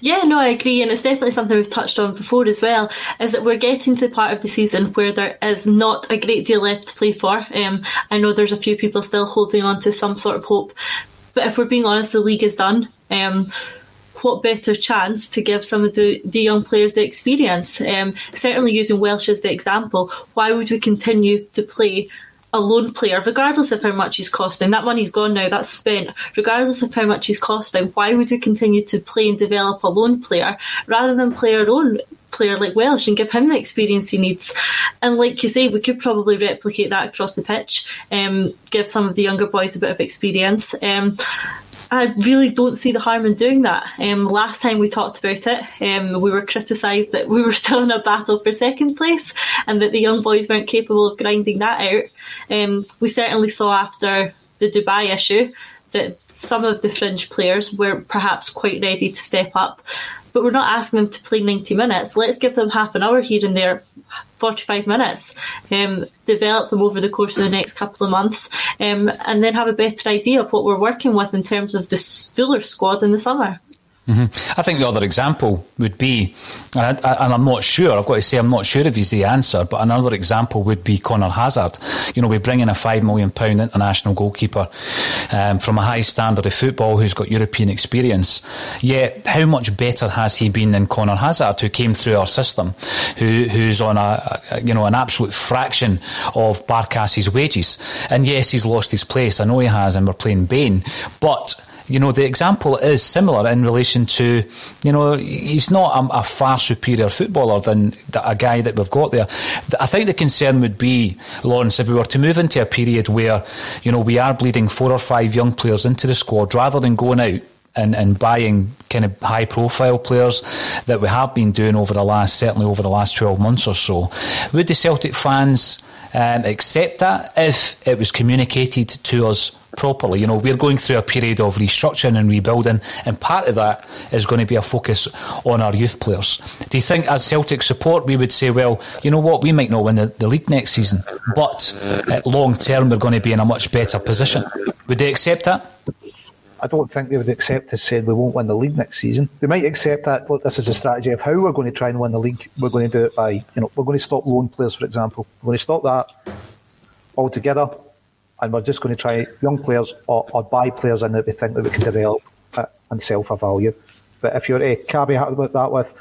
Yeah, no, I agree, and it's definitely something we've touched on before as well. Is that we're getting to the part of the season where there is not a great deal left to play for. Um, I know there's a few people still holding on to some sort of hope, but if we're being honest, the league is done. Um, what better chance to give some of the, the young players the experience? Um, certainly using Welsh as the example, why would we continue to play a loan player, regardless of how much he's costing. That money's gone now, that's spent. Regardless of how much he's costing, why would we continue to play and develop a loan player rather than play our own player like Welsh and give him the experience he needs? And like you say, we could probably replicate that across the pitch, um, give some of the younger boys a bit of experience. Um, I really don't see the harm in doing that. Um, last time we talked about it, um, we were criticised that we were still in a battle for second place and that the young boys weren't capable of grinding that out. Um, we certainly saw after the Dubai issue that some of the fringe players were perhaps quite ready to step up but we're not asking them to play 90 minutes. Let's give them half an hour here and there, 45 minutes, um, develop them over the course of the next couple of months, um, and then have a better idea of what we're working with in terms of the fuller squad in the summer. Mm-hmm. I think the other example would be, and, I, am not sure, I've got to say, I'm not sure if he's the answer, but another example would be Conor Hazard. You know, we bring in a £5 million international goalkeeper um, from a high standard of football who's got European experience. Yet, how much better has he been than Conor Hazard, who came through our system, who, who's on a, a, you know, an absolute fraction of Barkas's wages? And yes, he's lost his place, I know he has, and we're playing Bain, but you know, the example is similar in relation to, you know, he's not a, a far superior footballer than the, a guy that we've got there. I think the concern would be, Lawrence, if we were to move into a period where, you know, we are bleeding four or five young players into the squad rather than going out and, and buying kind of high profile players that we have been doing over the last, certainly over the last 12 months or so. Would the Celtic fans um, accept that if it was communicated to us properly. You know, we're going through a period of restructuring and rebuilding, and part of that is going to be a focus on our youth players. Do you think, as Celtic support, we would say, well, you know what, we might not win the, the league next season, but long term, we're going to be in a much better position? Would they accept that? I don't think they would accept us saying we won't win the league next season. They might accept that look, this is a strategy of how we're going to try and win the league. We're going to do it by, you know, we're going to stop loan players, for example. We're going to stop that altogether and we're just going to try young players or, or buy players in that we think that we can develop and sell for value. But if you're a caveat about that with,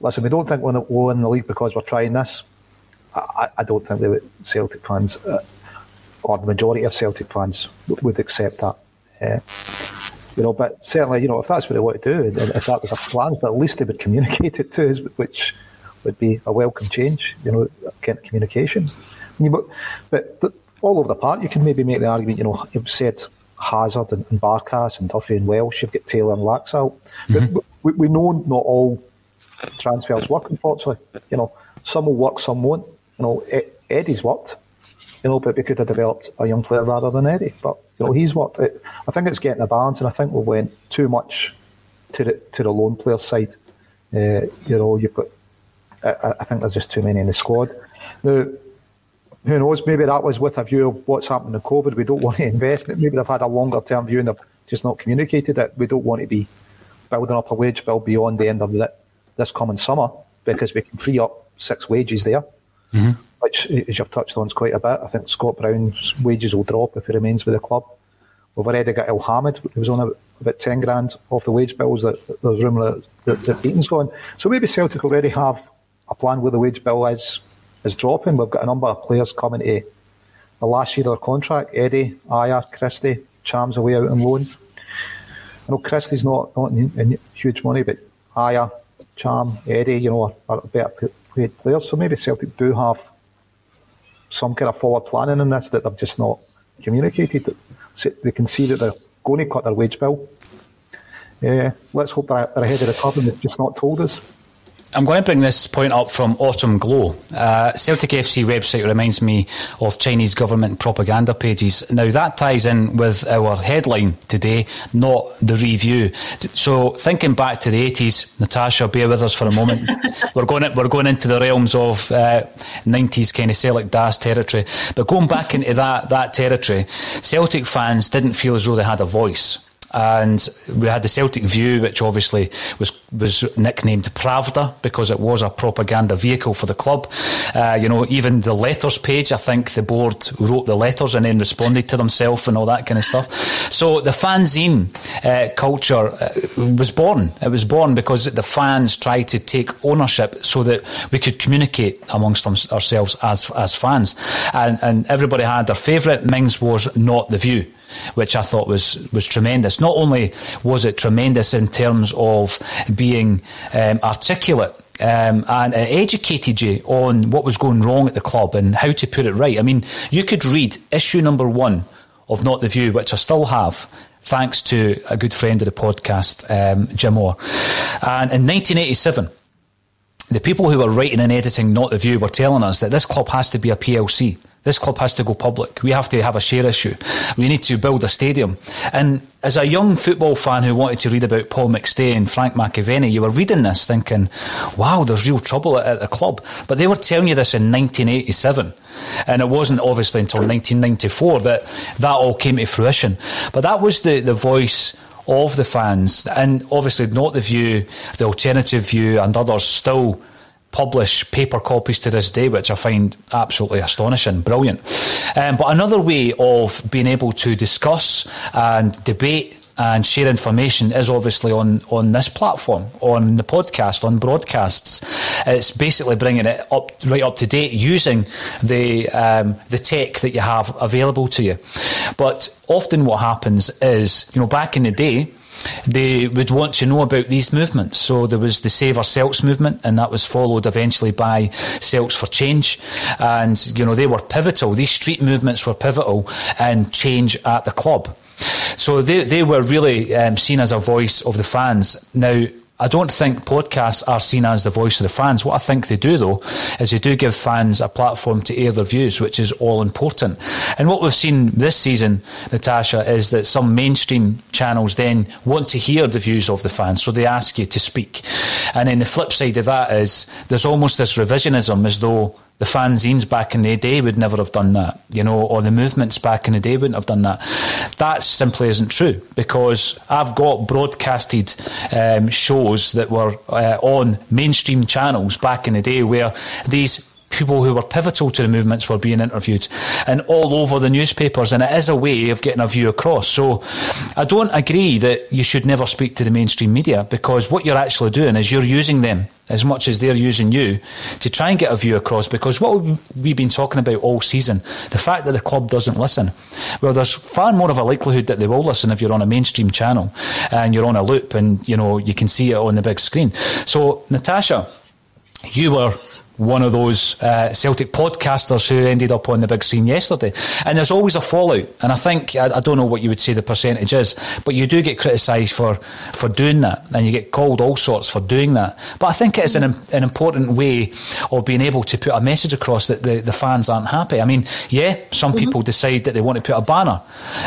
listen, we don't think we're going to win the league because we're trying this, I, I don't think the Celtic fans, uh, or the majority of Celtic fans, would accept that. Uh, you know, but certainly, you know, if that's what they want to do, and if that was a plan, but at least they would communicate it to us, which would be a welcome change. You know, kind of communication. But, but all over the park, you can maybe make the argument, you know, you've said Hazard and, and Barkas and Duffy and Welsh, you've got Taylor and Laxalt. Mm-hmm. We, we know not all transfers work, unfortunately. You know, some will work, some won't. You know, Eddie's worked, you know, but we could have developed a young player rather than Eddie. But, you know, he's worked. It, I think it's getting a balance, and I think we went too much to the, to the loan player side. Uh, you know, you've got, I, I think there's just too many in the squad. Now, who knows? Maybe that was with a view of what's happened in COVID. We don't want to invest. Maybe they've had a longer term view and they've just not communicated it. We don't want to be building up a wage bill beyond the end of the, this coming summer because we can free up six wages there, mm-hmm. Which, eh, as you've touched on, is quite a bit. I think Scott Brown's wages will drop if he remains with the club. We've already got Elhamed, who was on about 10 grand off the wage bills that, that there's rumour that, that Bitton's gone. So maybe Celtic already have a plan where the wage bill is is dropping. We've got a number of players coming to the last year of their contract. Eddie, Ajer, Christie, Cham's away out on loan. I know Christie's not, not in, in huge money, but Ajer, Cham, Eddie, you know, are, are better paid players. So maybe Celtic do have some kind of forward planning in this that they've just not communicated. They can see that they're going to cut their wage bill. Yeah, let's hope they're ahead of the curve and they've just not told us. I'm going to bring this point up from Autumn Glow. Uh, Celtic FC website reminds me of Chinese government propaganda pages. Now that ties in with our headline today, not the review. So thinking back to the 80s, Natasha, bear with us for a moment. we're going we're going into the realms of uh, 90s kind of Celtic Das territory. But going back into that that territory, Celtic fans didn't feel as though they had a voice and we had the Celtic View, which obviously was was nicknamed Pravda because it was a propaganda vehicle for the club. Uh, you know, even the letters page, I think the board wrote the letters and then responded to themselves and all that kind of stuff. So the fanzine uh, culture uh, was born. It was born because the fans tried to take ownership so that we could communicate amongst ourselves as as fans, and and everybody had their favourite. Mings was not the View which I thought was was tremendous. Not only was it tremendous in terms of being um, articulate. Um, and it educated you on what was going wrong at the club and how to put it right. I mean, you could read issue number one of Not the View, which I still have, thanks to a good friend of the podcast, um, Jim Moore. And in 1987, the people who were writing and editing Not the View were telling us that this club has to be a PLC. This club has to go public. We have to have a share issue. We need to build a stadium. And as a young football fan who wanted to read about Paul McStay and Frank McAvennie, you were reading this thinking, wow, there's real trouble at, the club. But they were telling you this in 1987. And it wasn't obviously until 1994 that that all came to fruition. But that was the, the voice of the fans. And obviously not the view, the alternative view and others still publish paper copies to this day, which I find absolutely astonishing, brilliant. Um, but another way of being able to discuss and debate and share information is obviously on, on this platform, on the podcast, on broadcasts. It's basically bringing it up right up to date using the um, the tech that you have available to you. But often what happens is, you know, back in the day, they would want to know about these movements. So there was the Save Our Celts movement, and that was followed eventually by Celts for Change. And, you know, they were pivotal. These street movements were pivotal in change at the club. So they, they were really um, seen as a voice of the fans. Now, I don't think podcasts are seen as the voice of the fans. What I think they do, though, is they do give fans a platform to air their views, which is all important. And what we've seen this season, Natasha, is that some mainstream channels then want to hear the views of the fans, so they ask you to speak. And then the flip side of that is there's almost this revisionism as though the fanzines back in the day would never have done that, you know, or the movements back in the day wouldn't have done that. That simply isn't true because I've got broadcasted um, shows that were uh, on mainstream channels back in the day where these people who were pivotal to the movements were being interviewed and all over the newspapers and it is a way of getting a view across so I don't agree that you should never speak to the mainstream media because what you're actually doing is you're using them as much as they're using you to try and get a view across because what we've been talking about all season the fact that the club doesn't listen. Well there's far more of a likelihood that they will listen if you're on a mainstream channel and you're on a loop and you know you can see it on the big screen. So Natasha you were one of those uh, Celtic podcasters who ended up on the big scene yesterday. And there's always a fallout. And I think, I, I don't know what you would say the percentage is, but you do get criticised for, for doing that. And you get called all sorts for doing that. But I think it is an, an important way of being able to put a message across that the, the fans aren't happy. I mean, yeah, some mm-hmm. people decide that they want to put a banner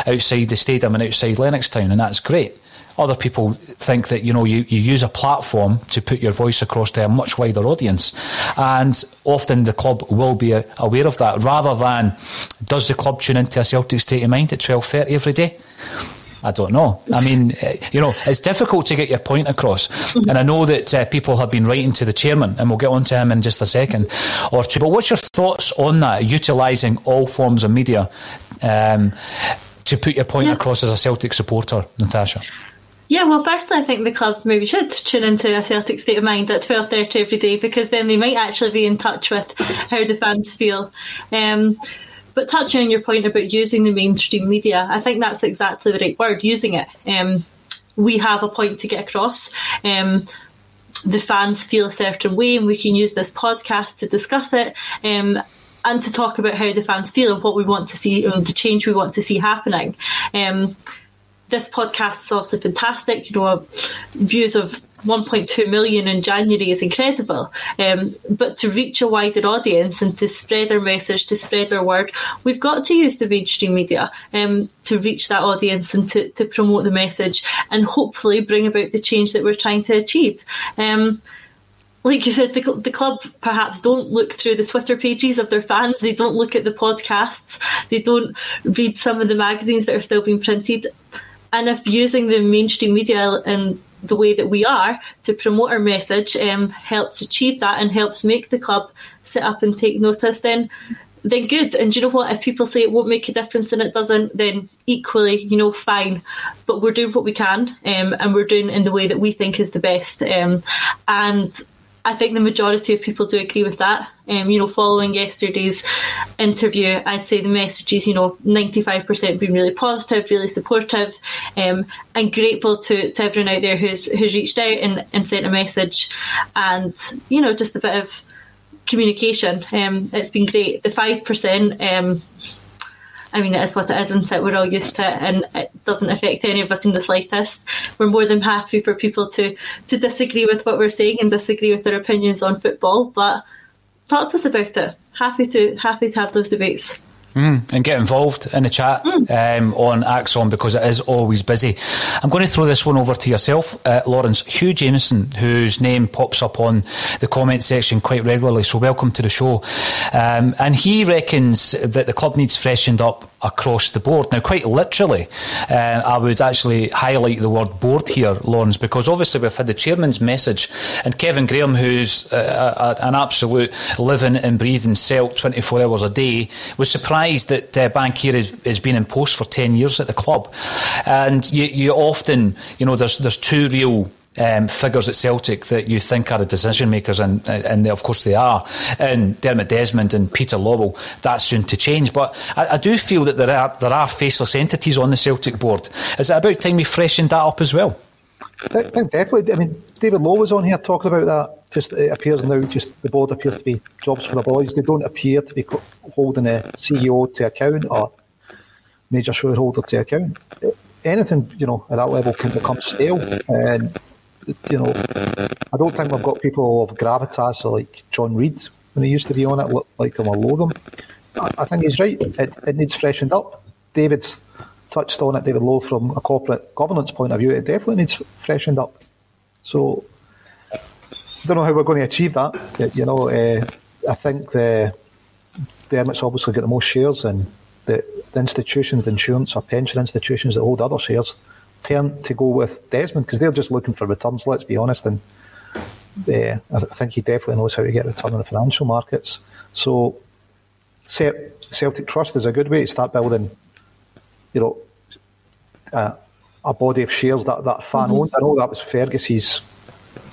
outside the stadium and outside Lennoxtown, and that's great. Other people think that you know you, you use a platform to put your voice across to a much wider audience, and often the club will be aware of that. Rather than does the club tune into a Celtic state of mind at twelve thirty every day? I don't know. I mean, eh, you know, it's difficult to get your point across. And I know that uh, people have been writing to the chairman, and we'll get on to him in just a second or two. But what's your thoughts on that, utilising all forms of media um, to put your point across as a Celtic supporter, Natasha? Yeah, well, firstly, I think the club maybe should tune into a Celtic state of mind at twelve thirty every day because then they might actually be in touch with how the fans feel. Um, but touching on your point about using the mainstream media, I think that's exactly the right word, using it. Um, we have a point to get across. Um, the fans feel a certain way, and we can use this podcast to discuss it. Um, and to talk about how the fans feel and what we want to see and the change we want to see happening. Um, this podcast is also fantastic. You know, views of 1.2 million in January is incredible. Um, but to reach a wider audience and to spread our message, to spread our word, we've got to use the mainstream media um, to reach that audience and to, to promote the message and hopefully bring about the change that we're trying to achieve. Um, like you said, the, the club perhaps don't look through the Twitter pages of their fans. They don't look at the podcasts. They don't read some of the magazines that are still being printed. And if using the mainstream media and the way that we are to promote our message um, helps achieve that and helps make the club sit up and take notice, then then good. And you know what? If people say it won't make a difference and it doesn't, then equally, you know, fine. But we're doing what we can, um, and we're doing in the way that we think is the best. Um, and I think the majority of people do agree with that. Um, you know, following yesterday's interview, I'd say the messages, you know, 95% been really positive, really supportive, um, and grateful to, to everyone out there who's who's reached out and, and sent a message, and you know, just a bit of communication. Um, it's been great. The five percent. Um, I mean, it is what it is, isn't it? We're all used to it, and it doesn't affect any of us in the slightest. We're more than happy for people to to disagree with what we're saying and disagree with their opinions on football, but talk to us about it. Happy to happy to have those debates. Mm, and get involved in the chat mm. um, on Axon because it is always busy. I'm going to throw this one over to yourself, uh, Lawrence. Hugh Jameson, whose name pops up on the comment section quite regularly, so welcome to the show. Um, and he reckons that the club needs freshened up across the board. Now, quite literally, uh, I would actually highlight the word board here, Lawrence, because obviously we've had the chairman's message and Kevin Graham, who's uh, a, an absolute living and breathing Celt 24 hours a day, was surprised that uh, Bankier has, has been in post for 10 years at the club. And you, you often, you know, there's, there's two real um, figures at Celtic that you think are the decision makers, and and they, of course they are, and Dermot Desmond and Peter Lawwell. That's soon to change, but I, I, do feel that there are there are faceless entities on the Celtic board. Is it about time we freshened that up as well? I think definitely. I mean, David Lowe was on here talking about that. Just it appears now, just the board appears to be jobs for the boys. They don't appear to be holding a CEO to account or major shareholder to account. Anything you know at that level can become stale, and you know, I don't think we've got people of gravitas like John Reid when he used to be on it, like him or loathe him. I, think he's right. It, it needs freshened up. David's touched on it, David Lowe, from a corporate governance point of view. It definitely needs freshened up. So, I don't know how we're going to achieve that. You know, uh, I think the Dermot's obviously got the most shares, and the, the institutions, the insurance or pension institutions that hold other shares, turn to go with Desmond because they're just looking for returns. Let's be honest, and uh, I think he definitely knows how to get a return in the financial markets. So, Celtic Trust is a good way to start building. You know, uh, a body of shares that that fan mm-hmm. owned. I know that was Fergus's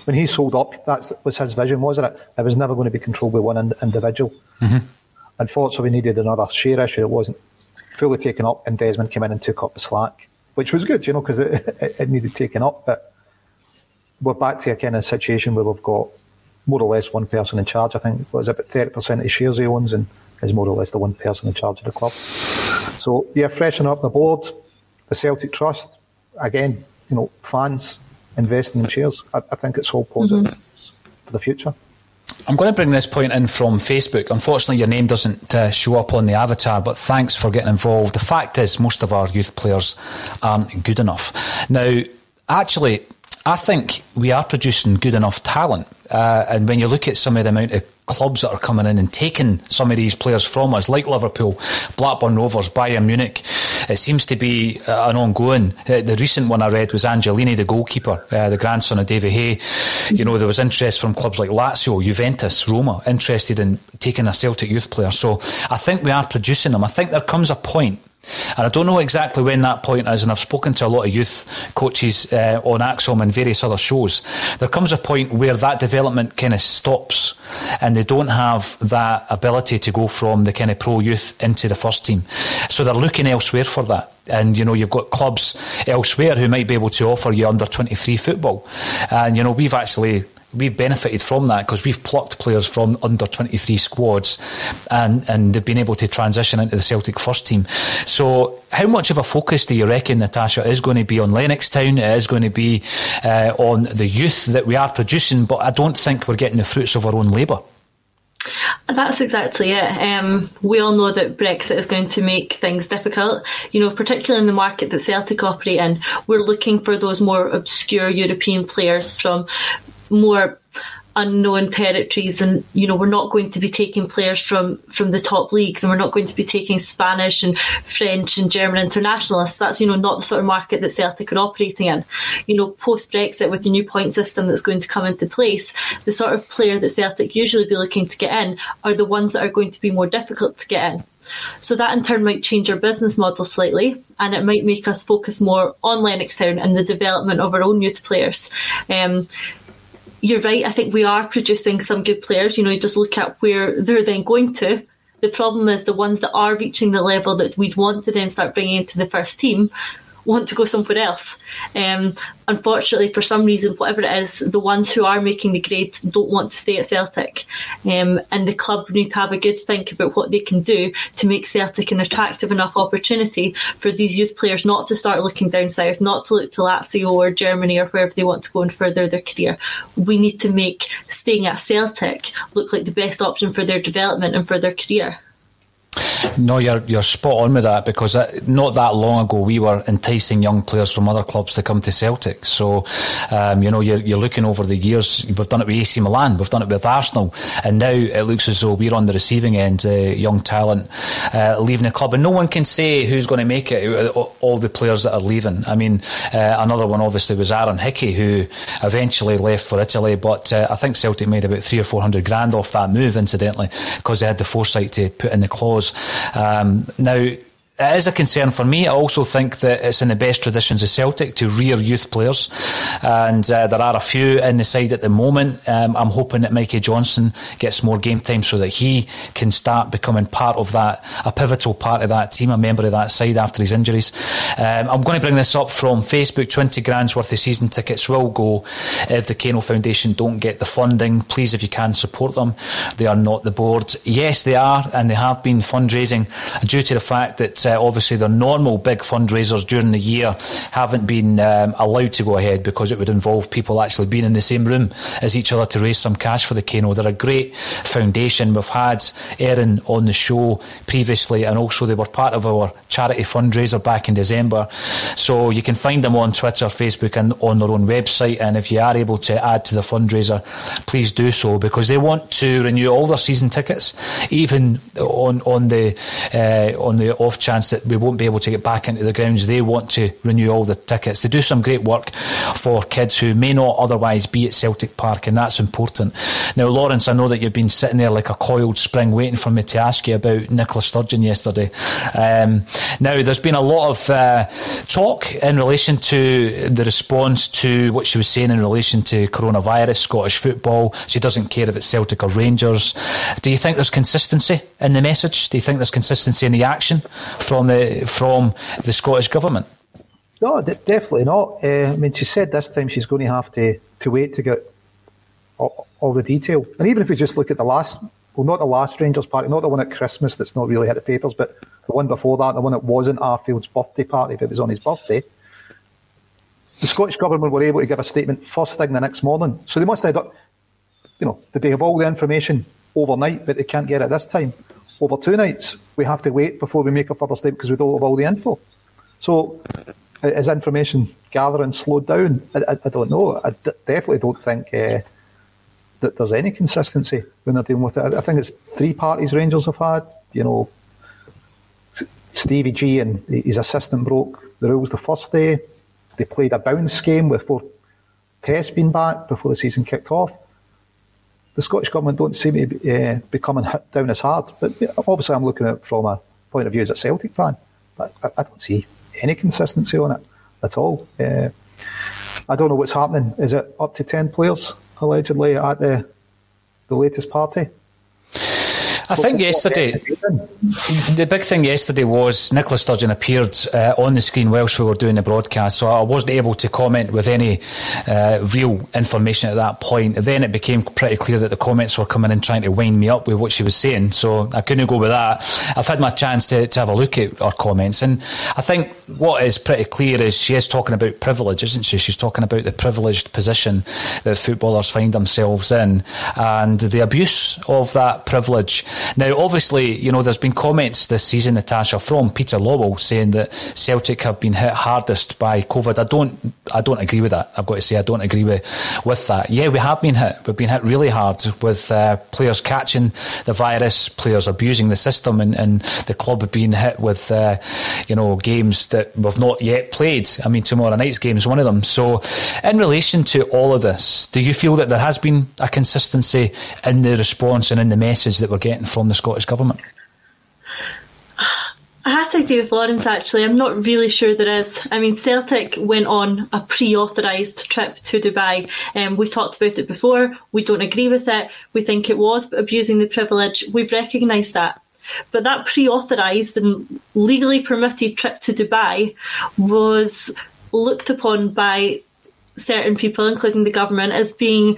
when he sold up. That was his vision, wasn't it? It was never going to be controlled by one individual. Mm-hmm. Unfortunately, we needed another share issue. It wasn't fully taken up, and Desmond came in and took up the slack which was good, you know, because it, it, it, needed taking up. But we're back to a kind of situation where we've got more or less one person in charge. I think it was about 30% of the shares he owns and is more or less the one person in charge of the club. So, yeah, freshen up the board, the Celtic Trust, again, you know, fans investing in shares. I, I think it's all positive mm-hmm. for the future. I'm going to bring this point in from Facebook. Unfortunately, your name doesn't uh, show up on the avatar, but thanks for getting involved. The fact is, most of our youth players aren't good enough. Now, actually, I think we are producing good enough talent. Uh, and when you look at some of the amount of clubs that are coming in and taking some of these players from us, like Liverpool, Blackburn Rovers, Bayern Munich, it seems to be uh, an ongoing. Uh, the recent one I read was Angelini, the goalkeeper, uh, the grandson of David Hay. You know, there was interest from clubs like Lazio, Juventus, Roma, interested in taking a Celtic youth player. So I think we are producing them. I think there comes a point and I don't know exactly when that point is, and I've spoken to a lot of youth coaches uh, on ACSOM and various other shows. There comes a point where that development kind of stops, and they don't have that ability to go from the kind of pro youth into the first team. So they're looking elsewhere for that. And you know, you've got clubs elsewhere who might be able to offer you under 23 football. And you know, we've actually we've benefited from that because we've plucked players from under 23 squads and, and they've been able to transition into the Celtic first team. So, how much of a focus do you reckon, Natasha, is going to be on Lennoxtown? It is going to be uh, on the youth that we are producing, but I don't think we're getting the fruits of our own labour. That's exactly it. Um, we all know that Brexit is going to make things difficult, you know, particularly in the market that Celtic operate in. We're looking for those more obscure European players from more unknown territories and you know we're not going to be taking players from from the top leagues and we're not going to be taking Spanish and French and German internationalists. That's you know not the sort of market that Celtic are operating in. You know post Brexit with the new point system that's going to come into place the sort of player that Celtic usually be looking to get in are the ones that are going to be more difficult to get in. So that in turn might change our business model slightly and it might make us focus more on Lennoxtown and the development of our own youth players. Um, you're right. I think we are producing some good players. You know, you just look at where they're then going to. The problem is the ones that are reaching the level that we'd want to then start bringing into the first team want to go somewhere else. Um, unfortunately, for some reason, whatever it is, the ones who are making the grade don't want to stay at Celtic. Um, and the club need to have a good think about what they can do to make Celtic an attractive enough opportunity for these youth players not to start looking down south, not to look to Lazio or Germany or wherever they want to go and further their career. We need to make staying at Celtic look like the best option for their development and for their career. No, you're you're spot on with that because not that long ago we were enticing young players from other clubs to come to Celtic. So, um, you know, you're, you're looking over the years. We've done it with AC Milan, we've done it with Arsenal, and now it looks as though we're on the receiving end. Uh, young talent uh, leaving the club, and no one can say who's going to make it. All the players that are leaving. I mean, uh, another one obviously was Aaron Hickey, who eventually left for Italy, but uh, I think Celtic made about three or four hundred grand off that move, incidentally, because they had the foresight to put in the clause um, now, it is a concern for me. I also think that it's in the best traditions of Celtic to rear youth players, and uh, there are a few in the side at the moment. Um, I'm hoping that Mikey Johnston gets more game time so that he can start becoming part of that, a pivotal part of that team, a member of that side after his injuries. Um, I'm going to bring this up from Facebook. Twenty grand's worth of season tickets will go if the Kano Foundation don't get the funding. Please, if you can, support them. They are not the board. Yes, they are, and they have been fundraising due to the fact that uh, obviously their normal big fundraisers during the year haven't been um, allowed to go ahead because it would involve people actually being in the same room as each other to raise some cash for the Kano. They're a great foundation. We've had Erin on the show previously, and also they were part of our charity fundraiser back in December. So you can find them on Twitter, Facebook, and on their own website. And if you are able to add to the fundraiser, please do so because they want to renew all their season tickets, even on on the uh, on the off chance that we won't be able to get back into the grounds. They want to renew all the tickets. They do some great work for kids who may not otherwise be at Celtic Park, and that's important. Now, Lawrence, I know that you've been sitting there like a coiled spring waiting for me to ask you about Nicola Sturgeon yesterday. Um, now, there's been a lot of uh, talk in relation to the response to what she was saying in relation to coronavirus, Scottish football. She doesn't care if it's Celtic or Rangers. Do you think there's consistency in the message? Do you think there's consistency in the action from the from the Scottish government? No, definitely not. Uh, I mean, she said this time she's going to have to, to wait to get all, all, the detail. And even if we just look at the last, well, not the last Rangers party, not the one at Christmas that's not really hit the papers, but the one before that, the one that wasn't Arfield's birthday party, but it was on his birthday. The Scottish government were able to give a statement first thing the next morning. So they must have, you know, they have all the information overnight, but they can't get it this time? Over two nights, we have to wait before we make a further statement because we don't have all the info. So Is information gathering slowed down? I, I, don't know. I d- definitely don't think uh, that there's any consistency when they're dealing with it. I, I think it's three parties Rangers have had. You know, Stevie G and his assistant broke the rules the first day. They played a bounce game with four tests being back before the season kicked off. The Scottish Government don't seem to be, uh, be coming down as hard. But obviously, I'm looking at it from a point of view as a Celtic fan. But I, I don't see any consistency on it at all. Uh, I don't know what's happening. Is it up to 10 players, allegedly, at the, the latest party? I think yesterday, the big thing yesterday was Nicola Sturgeon appeared uh, on the screen whilst we were doing the broadcast, so I wasn't able to comment with any uh, real information at that point. Then it became pretty clear that the comments were coming in trying to wind me up with what she was saying, so I couldn't go with that. I've had my chance to, to have a look at her comments, and I think what is pretty clear is she is talking about privilege, isn't she? She's talking about the privileged position that footballers find themselves in and the abuse of that privilege. Now, obviously, you know, there's been comments this season, Natasha, from Peter Lawwell saying that Celtic have been hit hardest by COVID. I don't, I don't agree with that. I've got to say, I don't agree with, with that. Yeah, we have been hit. We've been hit really hard with uh, players catching the virus, players abusing the system, and, and the club being hit with, uh, you know, games that we've not yet played. I mean, tomorrow night's game is one of them. So, in relation to all of this, do you feel that there has been a consistency in the response and in the message that we're getting from the Scottish Government? I have to agree with Lawrence actually. I'm not really sure there is. I mean, Celtic went on a pre authorised trip to Dubai. Um, we've talked about it before. We don't agree with it. We think it was abusing the privilege. We've recognised that. But that pre authorised and legally permitted trip to Dubai was looked upon by certain people, including the government, as being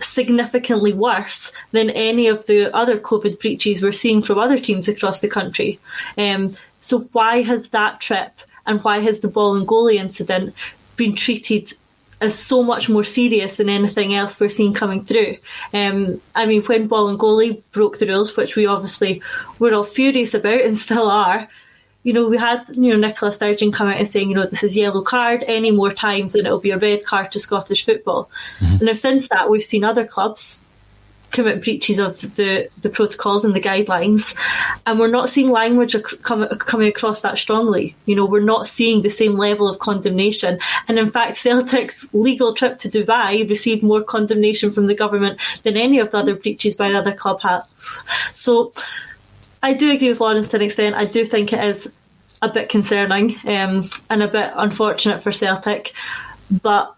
significantly worse than any of the other COVID breaches we're seeing from other teams across the country. Um, so why has that trip and why has the Bolingoli incident been treated as so much more serious than anything else we're seeing coming through. Um, I mean, when Bolingoli broke the rules, which we obviously were all furious about and still are, you know, we had, you know, Nicola Sturgeon come out and saying, you know, this is yellow card any more times and it'll be a red card to Scottish football. Mm-hmm. And now since that, we've seen other clubs commit breaches of the, the protocols and the guidelines, and we're not seeing language ac- come, coming across that strongly. You know, we're not seeing the same level of condemnation. And in fact, Celtic's legal trip to Dubai received more condemnation from the government than any of the other breaches by the other club has. So, I do agree with Lawrence to an extent. I do think it is a bit concerning um, and a bit unfortunate for Celtic. But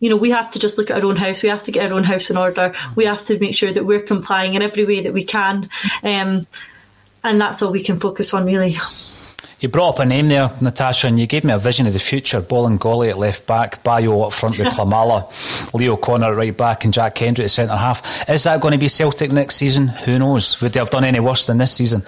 you know, we have to just look at our own house. We have to get our own house in order. We have to make sure that we're complying in every way that we can, um, and that's all we can focus on, really. You brought up a name there, Natasha, and you gave me a vision of the future. Bolingoli at left back, Bayo up front with Klimala, Lee O'Connor at right back, and Jack Hendry at centre half. Is that going to be Celtic next season? Who knows? Would they have done any worse than this season?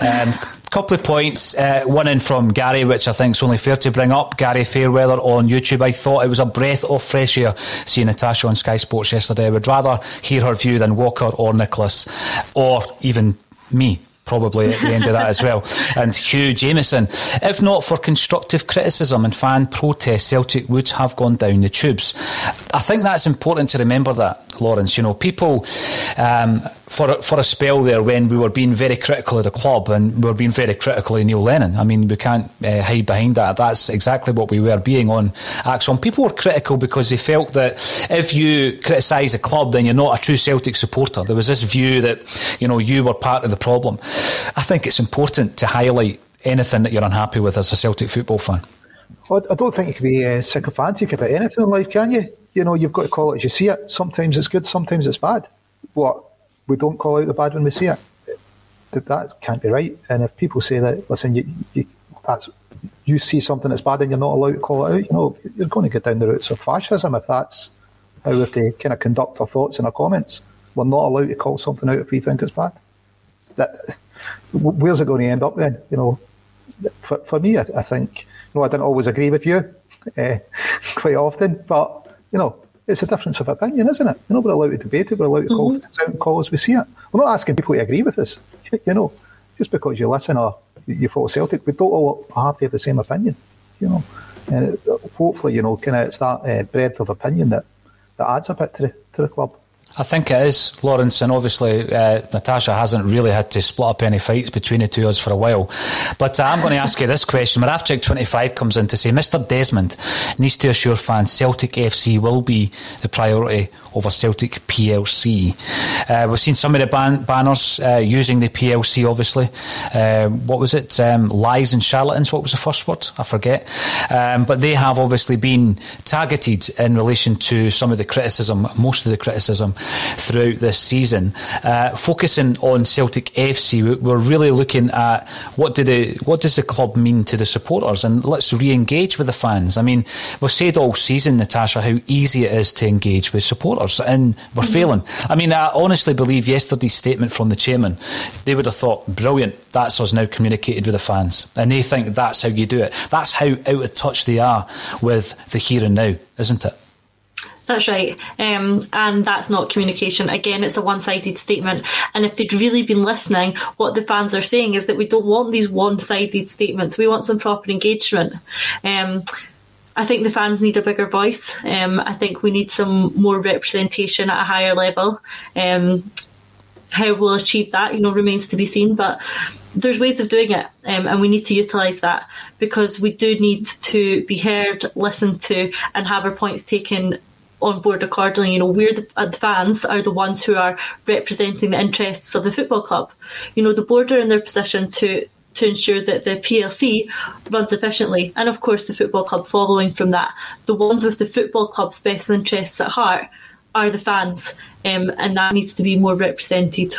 Um, couple of points. Uh, one in from Gary, which I think is only fair to bring up. Gary Fairweather on YouTube. I thought it was a breath of fresh air seeing Natasha on Sky Sports yesterday. I would rather hear her view than Walker or Nicholas, or even me probably at the end of that as well. And Hugh Jameson. If not for constructive criticism and fan protest, Celtic would have gone down the tubes. I think that's important to remember that, Lawrence. You know, people, um, for, for a spell there when we were being very critical of the club and we were being very critical of Neil Lennon. I mean, we can't uh, hide behind that. That's exactly what we were being on ACSOM. People were critical because they felt that if you criticise a club, then you're not a true Celtic supporter. There was this view that, you know, you were part of the problem. I think it's important to highlight anything that you're unhappy with as a Celtic football fan. I don't think you can be uh, sycophantic about anything in life, can you? You know, you've got to call it as you see it. Sometimes it's good, sometimes it's bad. What? We don't call out the bad when we see it. That, that can't be right. And if people say that, listen, you, you, that's, you see something that's bad and you're not allowed to call it out, you know, you're going to get down the routes of fascism if that's how they kind of conduct our thoughts and our comments. We're not allowed to call something out if we think it's bad. That where's it going to end up then? You know, for, for me, I, I think, you know, I don't always agree with you uh, quite often, but, you know, it's a difference of opinion, isn't it? You know, we're allowed to debate it, we're allowed to call mm-hmm. things out and call as we see it. We're not asking people to agree with us, you know, just because you listen or you follow Celtic, we don't all have to have the same opinion, you know. And it, hopefully, you know, kind of it's that uh, breadth of opinion that, that adds a bit to the, to the club. I think it is, Lawrence, and obviously uh, Natasha hasn't really had to split up any fights between the two of us for a while. But uh, I'm going to ask you this question. Moravchik25 comes in to say, Mr. Desmond needs to assure fans Celtic FC will be the priority over Celtic PLC. Uh, we've seen some of the ban- banners uh, using the PLC, obviously. Uh, what was it? Um, lies and charlatans, what was the first word? I forget. Um, but they have obviously been targeted in relation to some of the criticism, most of the criticism throughout this season. Uh, focusing on Celtic FC, we're really looking at what do the what does the club mean to the supporters, and let's re-engage with the fans. I mean, we've said all season, Natasha, how easy it is to engage with supporters, and we're mm-hmm. failing. I mean, I honestly believe yesterday's statement from the chairman, they would have thought, brilliant, that's us now communicated with the fans, and they think that's how you do it. That's how out of touch they are with the here and now, isn't it? That's right. Um, and that's not communication. Again, it's a one sided statement. And if they'd really been listening, what the fans are saying is that we don't want these one sided statements. We want some proper engagement. Um, I think the fans need a bigger voice. Um, I think we need some more representation at a higher level. Um, how we'll achieve that, you know, remains to be seen. But there's ways of doing it, um, and we need to utilise that because we do need to be heard, listened to, and have our points taken on board accordingly. You know, we're the, uh, the, fans are the ones who are representing the interests of the football club. You know, the board are in their position to to ensure that the PLC runs efficiently, and of course the football club following from that. The ones with the football club's best interests at heart are the fans, um, and that needs to be more represented.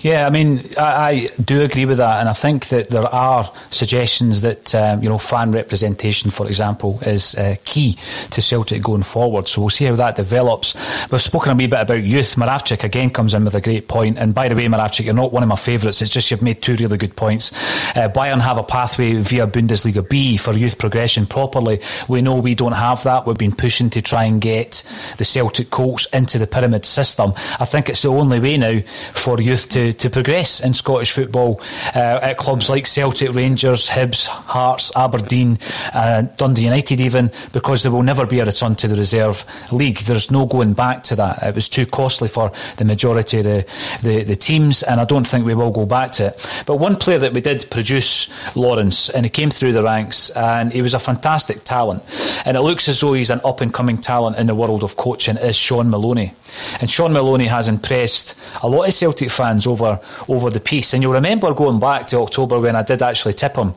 Yeah, I mean, I, I, do agree with that, and I think that there are suggestions that um, you know fan representation, for example, is uh, key to Celtic going forward. So we'll see how that develops. We've spoken a wee bit about youth. Moravchik again comes in with a great point. and by the way, Moravchik, you're not one of my favourites. It's just you've made two really good points. Uh, Bayern have a pathway via Bundesliga B for youth progression properly. We know we don't have that. We've been pushing to try and get the Celtic Colts into the pyramid system. I think it's the only way now for youth to, to progress in Scottish football uh, at clubs like Celtic, Rangers, Hibs, Hearts, Aberdeen, uh, Dundee United, even because there will never be a return to the reserve league. There's no going back to that. It was too costly for the majority of the, the, the teams, and I don't think we will go back to it. But one player that we did produce, Lawrence, and he came through the ranks, and he was a fantastic talent. And it looks as though he's an up and coming talent in the world of coaching, is Shaun Maloney. And Shaun Maloney has impressed a lot of Celtic fans over over the piece. And you'll remember going back to October when I did actually tip him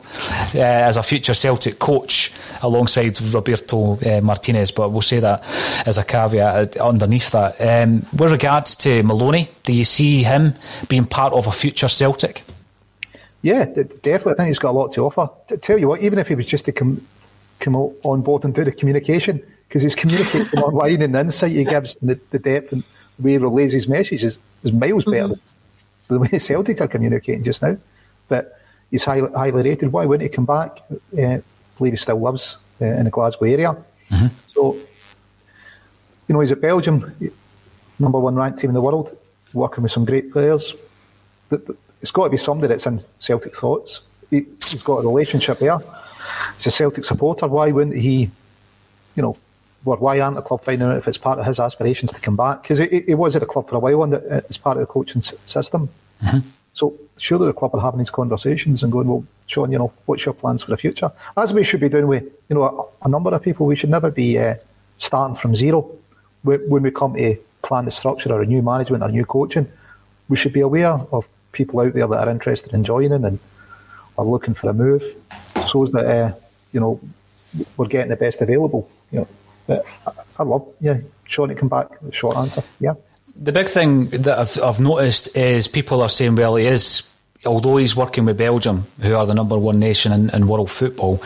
uh, as a future Celtic coach alongside Roberto uh, Martinez. But we'll say that as a caveat underneath that. Um, with regards to Maloney, do you see him being part of a future Celtic? Yeah, definitely. I think he's got a lot to offer. Tell you what, even if he was just to come come on board and do the communication because he's communicating online and the insight he gives and the, the depth and the way he relays his message is, is miles better mm-hmm. than the way Celtic are communicating just now. But he's highly, highly rated. Why wouldn't he come back? Uh, I believe he still lives uh, in the Glasgow area. Mm-hmm. So, you know, he's at Belgium, number one ranked team in the world, working with some great players. It's got to be somebody that's in Celtic thoughts. He, he's got a relationship there. He's a Celtic supporter. Why wouldn't he, you know, well, why aren't the club finding out if it's part of his aspirations to come back? Because he, he, was at the club for a while and it's part of the coaching system. Mm-hmm. So surely the club are having these conversations and going, well, Shaun, you know, what's your plans for the future? As we should be doing with, you know, a, a number of people, we should never be uh, starting from zero when we come to plan the structure or a new management or new coaching. We should be aware of people out there that are interested in joining and are looking for a move, so that uh, you know we're getting the best available. You know, but uh, oh, I love, yeah, Shaun to come back. Short answer, yeah. The big thing that I've, I've noticed is people are saying, well, he is although he's working with Belgium, who are the number one nation in, in, world football,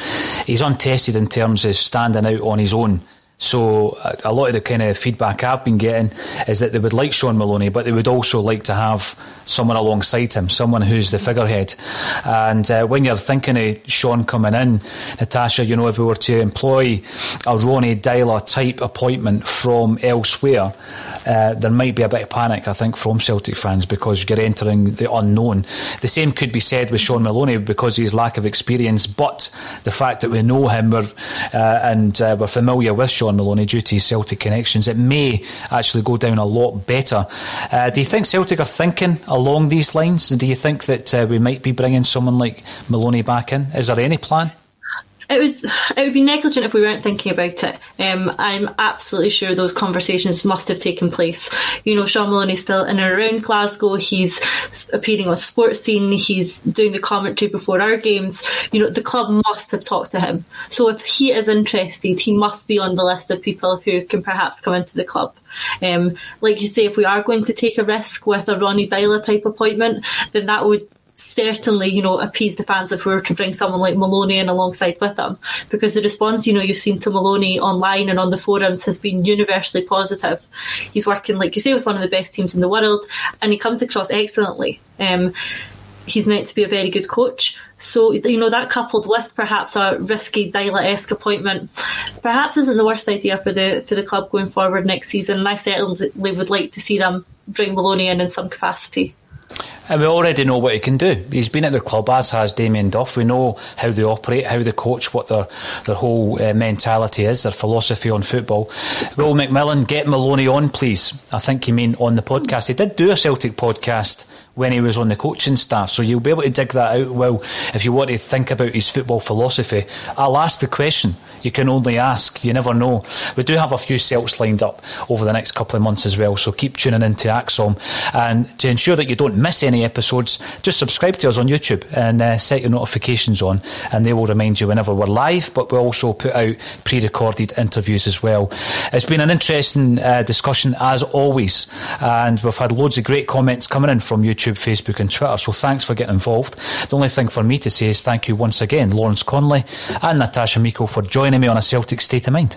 he's untested in terms of standing out on his own So a lot of the kind of feedback I've been getting is that they would like Shaun Maloney, but they would also like to have someone alongside him, someone who's the figurehead. And uh, when you're thinking of Shaun coming in, Natasha, you know, if we were to employ a Ronnie Deila type appointment from elsewhere, uh, there might be a bit of panic, I think, from Celtic fans because you're entering the unknown. The same could be said with Shaun Maloney because of his lack of experience, but the fact that we know him uh, and uh, we're familiar with Maloney due to his Celtic connections, it may actually go down a lot better. Uh, do you think Celtic are thinking along these lines? Do you think that uh, we might be bringing someone like Maloney back in? Is there any plan? It would it would be negligent if we weren't thinking about it. Um, I'm absolutely sure those conversations must have taken place. You know, Shaun Maloney's still in and around Glasgow. He's appearing on Sports Scene. He's doing the commentary before our games. You know, the club must have talked to him. So if he is interested, he must be on the list of people who can perhaps come into the club. Um, like you say, if we are going to take a risk with a Ronnie Deila type appointment, then that would certainly, you know, appease the fans if we were to bring someone like Maloney in alongside with them. Because the response, you know, you've seen to Maloney online and on the forums has been universally positive. He's working, like you say, with one of the best teams in the world, and he comes across excellently. Um, he's meant to be a very good coach. So, you know, that coupled with perhaps a risky Deila-esque appointment, perhaps isn't the worst idea for the for the club going forward next season. And I certainly would like to see them bring Maloney in in some capacity. And we already know what he can do. He's been at the club, as has Damien Duff. We know how they operate, how they coach, what their their whole uh, mentality is, their philosophy on football. Will McMillan, get Maloney on, please. I think you mean on the podcast. He did do a Celtic podcast when he was on the coaching staff. So you'll be able to dig that out well if you want to think about his football philosophy. I'll ask the question. You can only ask. You never know. We do have a few Celts lined up over the next couple of months as well. So keep tuning into ACSOM. And to ensure that you don't miss any episodes, just subscribe to us on YouTube and uh, set your notifications on, and they will remind you whenever we're live. But we also put out pre recorded interviews as well. It's been an interesting uh, discussion as always. And we've had loads of great comments coming in from YouTube. YouTube, Facebook, and Twitter. So thanks for getting involved. The only thing for me to say is thank you once again, Lawrence Connolly and Natasha Meikle, for joining me on a Celtic State of Mind.